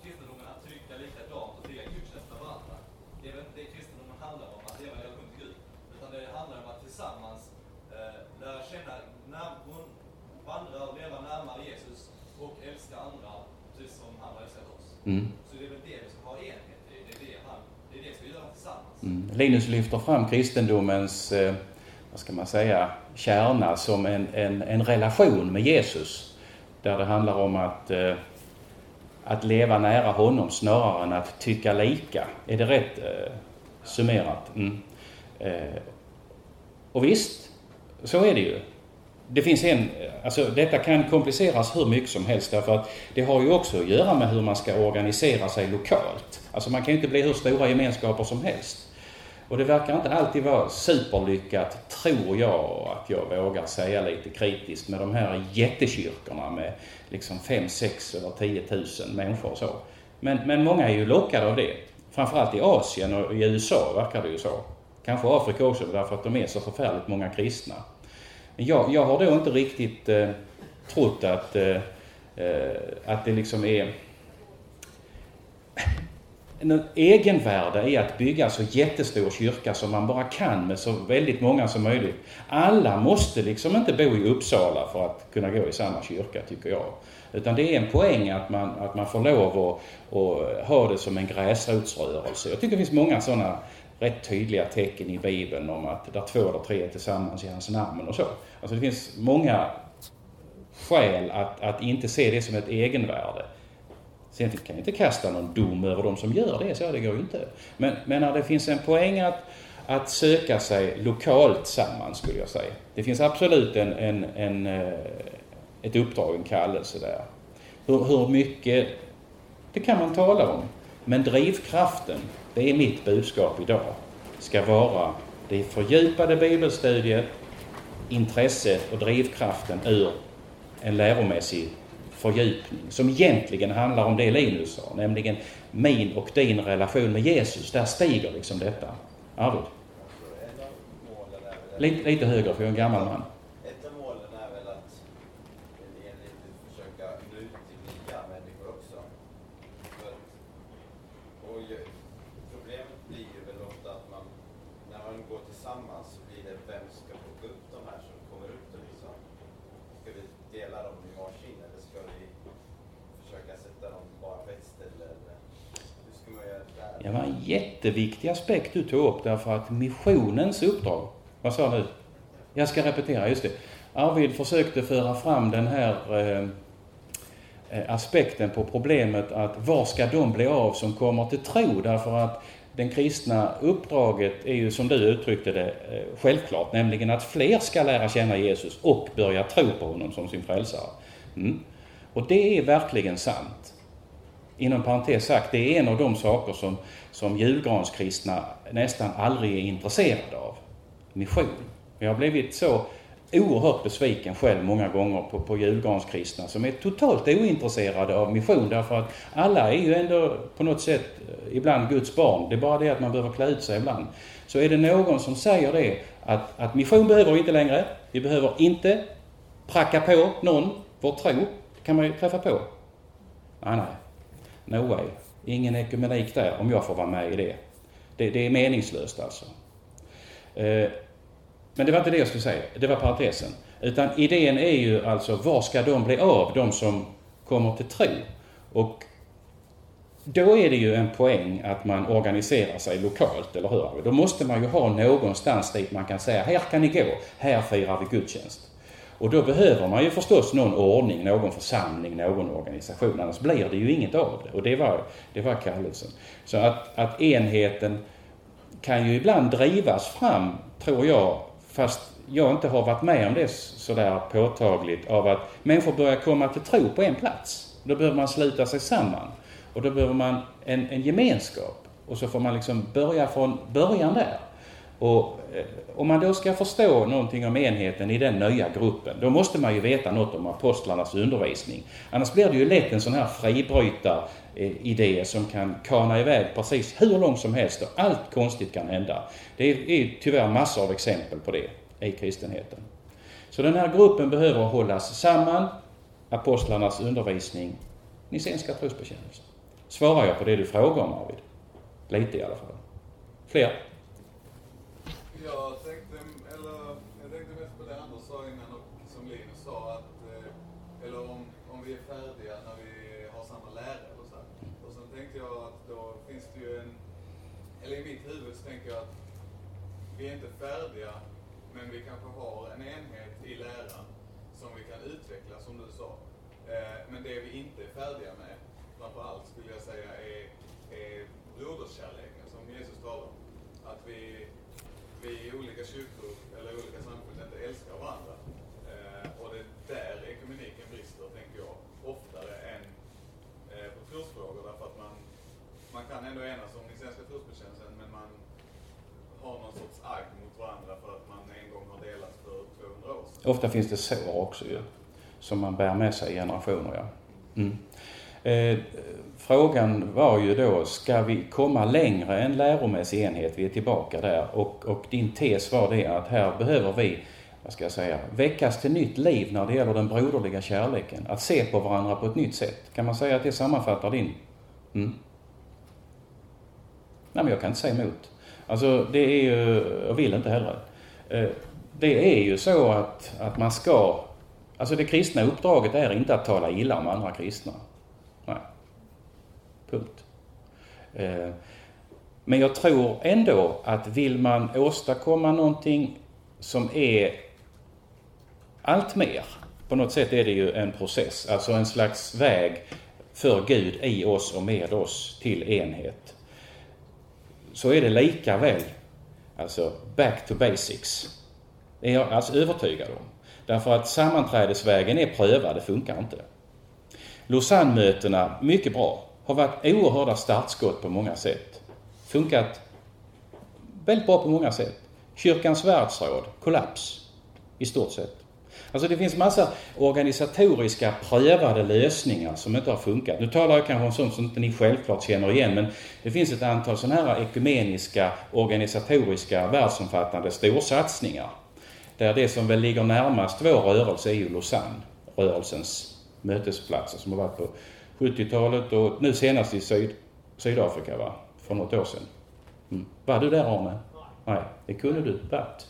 kristendomen att tycka likadant och fira gudstjänst med varandra? Det är väl inte det kristendomen handlar om, att leva i relation till Gud. Utan det handlar om att tillsammans eh, lära känna, när, vandra och leva närmare Jesus och älska andra precis som han har älskat oss. Mm. Så det är väl det vi ska ha enhet i. Det är det, han, det, är det vi ska göra tillsammans. Mm. Linus lyfter fram kristendomens, eh, vad ska man säga, kärna som en, en, en relation med Jesus. Där det handlar om att, eh, att leva nära honom snarare än att tycka lika. Är det rätt eh, summerat? Mm. Eh, och visst, så är det ju. Det finns en, alltså detta kan kompliceras hur mycket som helst därför att det har ju också att göra med hur man ska organisera sig lokalt. Alltså man kan ju inte bli hur stora gemenskaper som helst. Och det verkar inte alltid vara superlyckat, tror jag, att jag vågar säga lite kritiskt, med de här jättekyrkorna med liksom 5, 6 eller 10 000 människor och så. Men, men många är ju lockade av det. Framförallt i Asien och i USA verkar det ju så. Kanske Afrika också, därför att de är så förfärligt många kristna. Men jag, jag har då inte riktigt eh, trott att, eh, eh att det liksom är en egenvärde i att bygga så jättestor kyrka som man bara kan med så väldigt många som möjligt. Alla måste liksom inte bo i Uppsala för att kunna gå i samma kyrka, tycker jag. Utan det är en poäng att man, att man får lov att, att ha det som en gräsrotsrörelse. Jag tycker det finns många sådana rätt tydliga tecken i Bibeln om att där två eller tre är tillsammans i hans namn och så. Alltså det finns många skäl att, att inte se det som ett egenvärde. Sen kan jag inte kasta någon dom över de som gör det, så det går ju inte. Men, men när det finns en poäng att, att söka sig lokalt samman, skulle jag säga. Det finns absolut en, en, en, eh, ett uppdrag, en kallelse där. Hur, hur mycket, det kan man tala om. Men drivkraften, det är mitt budskap idag, ska vara det fördjupade bibelstudiet, intresset och drivkraften ur en läromässig fördjupning som egentligen handlar om det Linus sa, nämligen min och din relation med Jesus. Där stiger liksom detta. Arvid? Lite, lite högre, för jag är en gammal man. Ett av målen är väl att enligt försöka nå ut till nya människor också. För att, och ju- problemet blir ju väl ofta att man, när man går tillsammans så blir det vem ska plocka upp de här som kommer ut och liksom, ska vi dela dem i varsin eller ska vi försöka sätta dem bara på ett ställe eller hur ska man göra där? Det var en jätteviktig aspekt du tog upp därför att missionens uppdrag, vad sa du? Jag ska repetera, just det. Arvid försökte föra fram den här eh, eh, aspekten på problemet att var ska de bli av som kommer till tro? Därför att den kristna uppdraget är ju som du uttryckte det eh, självklart, nämligen att fler ska lära känna Jesus och börja tro på honom som sin frälsare. Mm. Och det är verkligen sant. Inom parentes sagt, det är en av de saker som, som julgranskristna nästan aldrig är intresserade av. Mission. Jag har blivit så oerhört besviken själv många gånger på, på julgranskristna som är totalt ointresserade av mission därför att alla är ju ändå på något sätt eh, ibland Guds barn. Det är bara det att man behöver klä ut sig ibland. Så är det någon som säger det att, att mission behöver vi inte längre. Vi behöver inte pracka på någon vår tro. Det kan man ju träffa på. Nej, nej. No way. Ingen ekumenik där om jag får vara med i det. Det, det är meningslöst alltså. Eh, men det var inte det jag skulle säga, det var parentesen. Utan idén är ju alltså, var ska de bli av, de som kommer till tro? Och då är det ju en poäng att man organiserar sig lokalt, eller hur? Då måste man ju ha någonstans dit man kan säga, här kan ni gå, här firar vi gudstjänst. Och då behöver man ju förstås någon ordning, någon församling, någon organisation, annars blir det ju inget av det. Och det var, det var kallelsen. Så att, att enheten kan ju ibland drivas fram, tror jag, fast jag inte har varit med om det sådär påtagligt, av att människor börjar komma till tro på en plats. Då behöver man sluta sig samman. Och då behöver man en, en gemenskap. Och så får man liksom börja från början där. Och eh, om man då ska förstå någonting om enheten i den nya gruppen, då måste man ju veta något om apostlarnas undervisning. Annars blir det ju lätt en sån här fribrytaridé eh, som kan kana iväg precis hur långt som helst och allt konstigt kan hända. Det är tyvärr massor av exempel på det i kristenheten. Så den här gruppen behöver hållas samman, apostlarnas undervisning, Nicenska trosbekännelsen. Svarar jag på det du frågar om Arvid? Lite i alla fall. Fler? Jag tänkte, eller, jag tänkte mest på det Anders sa innan och som Linus sa att, eh, eller om, om vi är färdiga när vi har samma lära eller så här. Och sen tänkte jag att då finns det ju en, eller i mitt huvud så tänker jag att vi är inte färdiga, men vi kanske har en enhet i läran som vi kan utveckla som du sa. Eh, men det vi inte är färdiga med, framför allt skulle jag säga, är, är broderskärleken som Jesus talar om. Att vi vi i olika kyrkor eller olika samfund inte älskar varandra. Eh, och det är där ekumeniken brister, tänker jag, oftare än eh, på trosfrågor. Därför att man, man kan ändå enas om den svenska trosbekännelsen, har någon sorts agg mot varandra för att man en gång har delat för 200 år sedan. Ofta finns det sår också ju, som man bär med sig i generationer. Ja. Mm. Eh, frågan var ju då, ska vi komma längre än läromässig enhet? Vi är tillbaka där. Och, och din tes var det att här behöver vi, vad ska jag säga, väckas till nytt liv när det gäller den broderliga kärleken. Att se på varandra på ett nytt sätt. Kan man säga att det sammanfattar din? Mm. Nej, men jag kan inte säga emot. Alltså, det är ju, jag vill inte heller. Eh, det är ju så att, att man ska, alltså det kristna uppdraget är inte att tala illa om andra kristna. Nej. Punkt. Eh, men jag tror ändå att vill man åstadkomma någonting som är allt mer, på något sätt är det ju en process, alltså en slags väg för Gud i oss och med oss till enhet. Så är det lika väl, alltså back to basics. Det är jag alltså övertygad om. Därför att sammanträdesvägen är prövad, det funkar inte. Lausanne-mötena, mycket bra. Har varit oerhörda startskott på många sätt. Funkat väldigt bra på många sätt. Kyrkans världsråd, kollaps. I stort sett. Alltså det finns massa organisatoriska prövade lösningar som inte har funkat. Nu talar jag kanske om sånt som inte ni självklart känner igen, men det finns ett antal sådana här ekumeniska, organisatoriska, världsomfattande storsatsningar. Där det som väl ligger närmast vår rörelse är ju Lausanne, rörelsens mötesplatser som har varit på 70-talet och nu senast i Syd, Sydafrika, va? för något år sedan. Mm. Var du där Arne? Nej, det kunde du varit.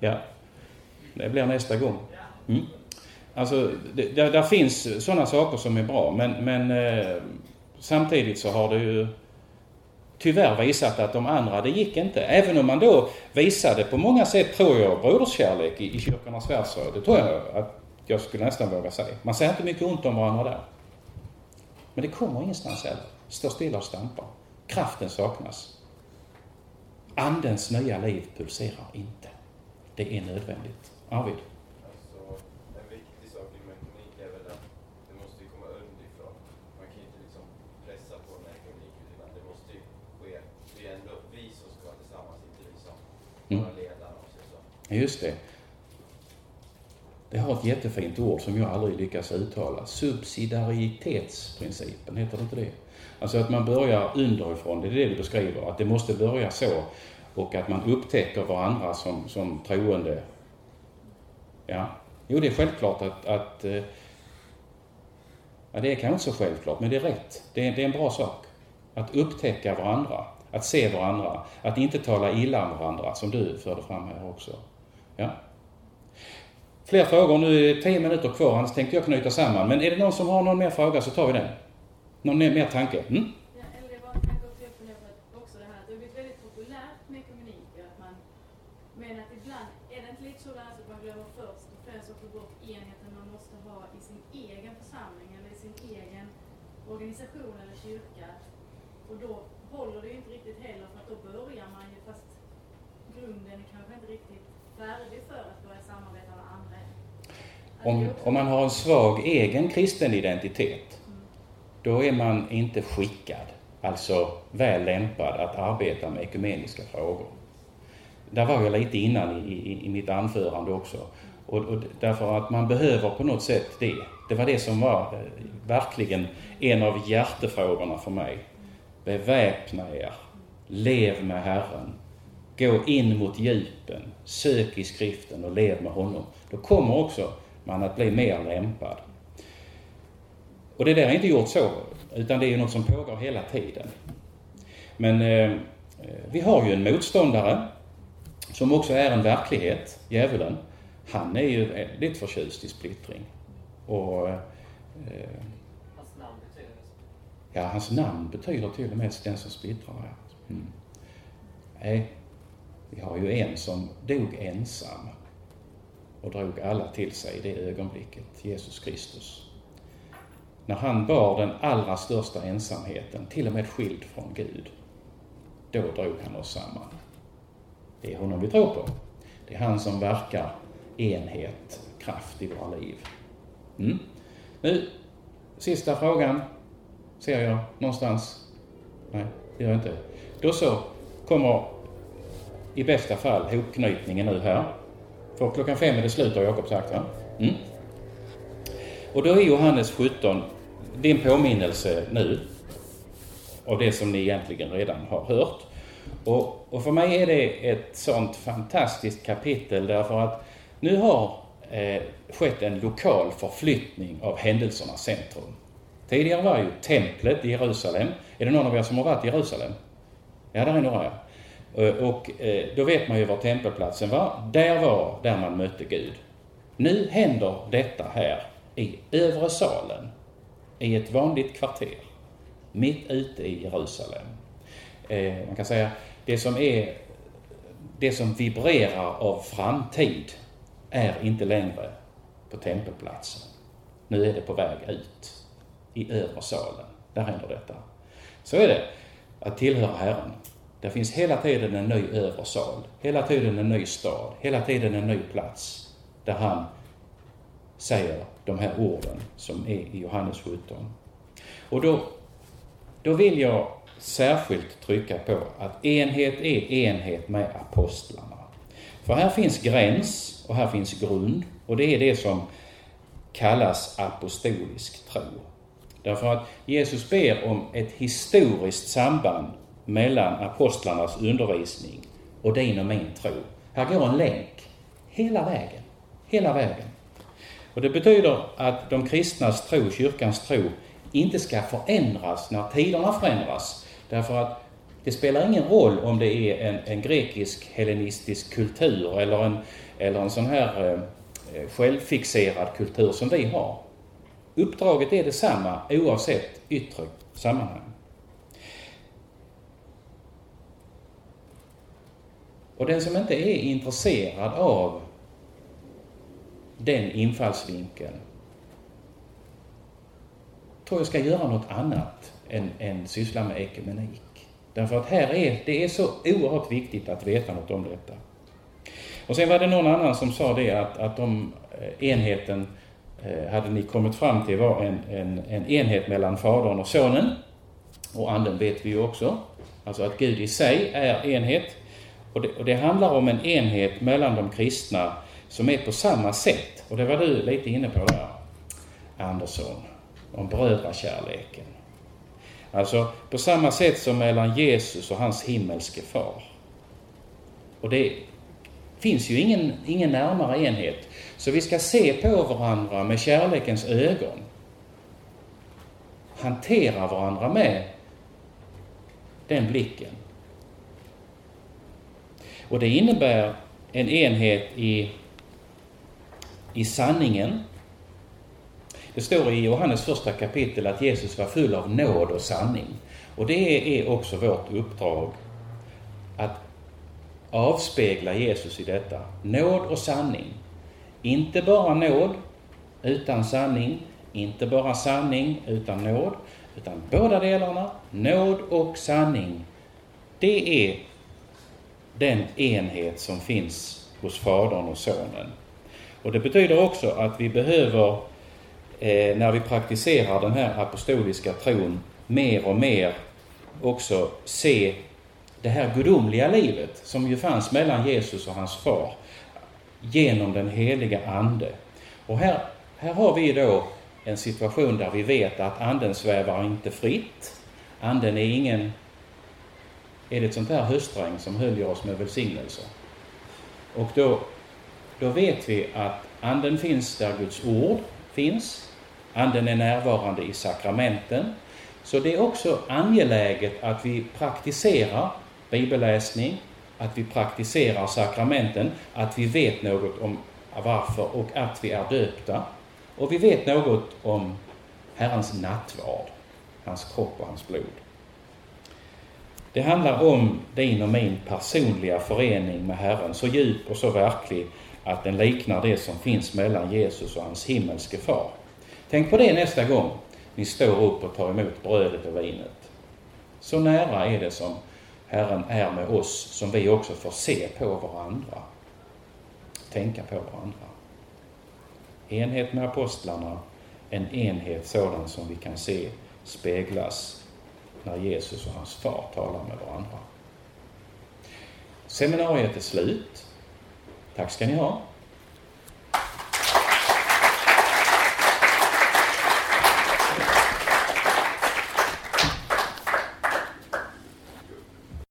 Ja. Det blir nästa gång. Mm. Alltså, det, där, där finns sådana saker som är bra, men, men eh, samtidigt så har det ju tyvärr visat att de andra, det gick inte. Även om man då visade på många sätt, tror jag, broderskärlek i, i kyrkornas världsråd. Det tror jag att jag skulle nästan våga säga. Man säger inte mycket ont om varandra där. Men det kommer ingenstans heller. Står stilla och stampar. Kraften saknas. Andens nya liv pulserar inte. Det är nödvändigt. Arvid? Alltså, en viktig sak i mekanik är väl att det måste ju komma underifrån. Man kan ju inte liksom pressa på en mekanik utan det måste ju ske. Det är ändå vi som ska vara tillsammans, inte vi som Mm. Just det. Det har ett jättefint ord som jag aldrig lyckas uttala. Subsidiaritetsprincipen, heter det inte det? Alltså att man börjar underifrån, det är det du beskriver. Att det måste börja så. Och att man upptäcker varandra som, som troende. Ja. Jo, det är självklart att, att eh, Ja, det är kanske inte så självklart, men det är rätt. Det är, det är en bra sak. Att upptäcka varandra, att se varandra, att inte tala illa om varandra, som du förde fram här också. Ja. Fler frågor, nu är det tio minuter kvar, annars tänkte jag knyta samman. Men är det någon som har någon mer fråga så tar vi den. Någon mer, mer tanke? Mm? Ja, eller det var en tanke också jag funderar på att också det här att det har blivit väldigt populärt med ekumenik. Att man, men att ibland är det inte lite så där att man glömmer först och främst att få bort enheten man måste ha i sin egen församling eller i sin egen organisation eller kyrka. Och då håller det ju inte riktigt heller för att då börjar man ju fast grunden är kanske inte riktigt färdig för att börja samarbeta med andra. än. Att det om, om man har en svag egen kristen identitet, då är man inte skickad, alltså väl lämpad att arbeta med ekumeniska frågor. Där var jag lite innan i, i, i mitt anförande också. Och, och därför att man behöver på något sätt det. Det var det som var eh, verkligen en av hjärtefrågorna för mig. Beväpna er. Lev med Herren. Gå in mot djupen. Sök i skriften och lev med honom. Då kommer också man att bli mer lämpad. Och det där är inte gjort så, utan det är ju något som pågår hela tiden. Men eh, vi har ju en motståndare som också är en verklighet, djävulen. Han är ju väldigt förtjust i splittring. Och eh, Hans namn betyder ja, hans namn betyder till och med den som splittrar. Mm. Nej, vi har ju en som dog ensam och drog alla till sig i det ögonblicket, Jesus Kristus. När han bar den allra största ensamheten, till och med skild från Gud, då drog han oss samman. Det är honom vi tror på. Det är han som verkar enhet, kraft i våra liv. Mm. Nu, sista frågan ser jag någonstans. Nej, det gör jag inte. Då så kommer i bästa fall hopknytningen nu här. För klockan fem är det slut har Jakob sagt va? Mm. Och då är Johannes 17 din påminnelse nu av det som ni egentligen redan har hört. Och, och för mig är det ett sånt fantastiskt kapitel därför att nu har eh, skett en lokal förflyttning av händelsernas centrum. Tidigare var ju templet i Jerusalem. Är det någon av er som har varit i Jerusalem? Ja, där är några. Eh, och eh, då vet man ju var tempelplatsen var. Där var där man mötte Gud. Nu händer detta här i övre salen, i ett vanligt kvarter, mitt ute i Jerusalem. Eh, man kan säga, det som är det som vibrerar av framtid är inte längre på tempelplatsen. Nu är det på väg ut i övre salen. Där händer detta. Så är det att tillhöra Herren. Det finns hela tiden en ny översal, hela tiden en ny stad, hela tiden en ny plats där han säger de här orden som är i Johannes 17. Och då, då vill jag särskilt trycka på att enhet är enhet med apostlarna. För här finns gräns och här finns grund och det är det som kallas apostolisk tro. Därför att Jesus ber om ett historiskt samband mellan apostlarnas undervisning och din och min tro. Här går en länk hela vägen. Hela vägen. Och det betyder att de kristnas tro, kyrkans tro, inte ska förändras när tiderna förändras. Därför att det spelar ingen roll om det är en, en grekisk hellenistisk kultur eller en, eller en sån här eh, självfixerad kultur som vi har. Uppdraget är detsamma oavsett yttre sammanhang. Och den som inte är intresserad av den infallsvinkeln tror jag ska göra något annat än, än syssla med ekumenik. Därför att här är, det är så oerhört viktigt att veta något om detta. Och sen var det någon annan som sa det att, att de, eh, enheten eh, hade ni kommit fram till var en, en, en enhet mellan Fadern och Sonen. Och Anden vet vi ju också. Alltså att Gud i sig är enhet. Och det, och det handlar om en enhet mellan de kristna som är på samma sätt. Och det var du lite inne på där, Andersson, om brödrakärleken. Alltså på samma sätt som mellan Jesus och hans himmelske far. Och det finns ju ingen, ingen närmare enhet. Så vi ska se på varandra med kärlekens ögon. Hantera varandra med den blicken. Och det innebär en enhet i, i sanningen. Det står i Johannes första kapitel att Jesus var full av nåd och sanning. Och det är också vårt uppdrag. Att avspegla Jesus i detta. Nåd och sanning. Inte bara nåd utan sanning, inte bara sanning utan nåd, utan båda delarna, nåd och sanning. Det är den enhet som finns hos Fadern och Sonen. Och det betyder också att vi behöver, eh, när vi praktiserar den här apostoliska tron, mer och mer också se det här gudomliga livet som ju fanns mellan Jesus och hans far genom den heliga Ande. Och här, här har vi då en situation där vi vet att Anden svävar inte fritt. Anden är ingen är det ett sånt här höstregn som höljer oss med välsignelser. Och då, då vet vi att Anden finns där Guds ord finns. Anden är närvarande i sakramenten. Så det är också angeläget att vi praktiserar bibelläsning, att vi praktiserar sakramenten, att vi vet något om varför och att vi är döpta. Och vi vet något om Herrens nattvard, hans kropp och hans blod. Det handlar om din och min personliga förening med Herren, så djup och så verklig att den liknar det som finns mellan Jesus och hans himmelske far. Tänk på det nästa gång ni står upp och tar emot brödet och vinet. Så nära är det som Herren är med oss, som vi också får se på varandra. Tänka på varandra. Enhet med apostlarna, en enhet sådan som vi kan se speglas när Jesus och hans far talar med varandra. Seminariet är slut. Tack ska ni ha.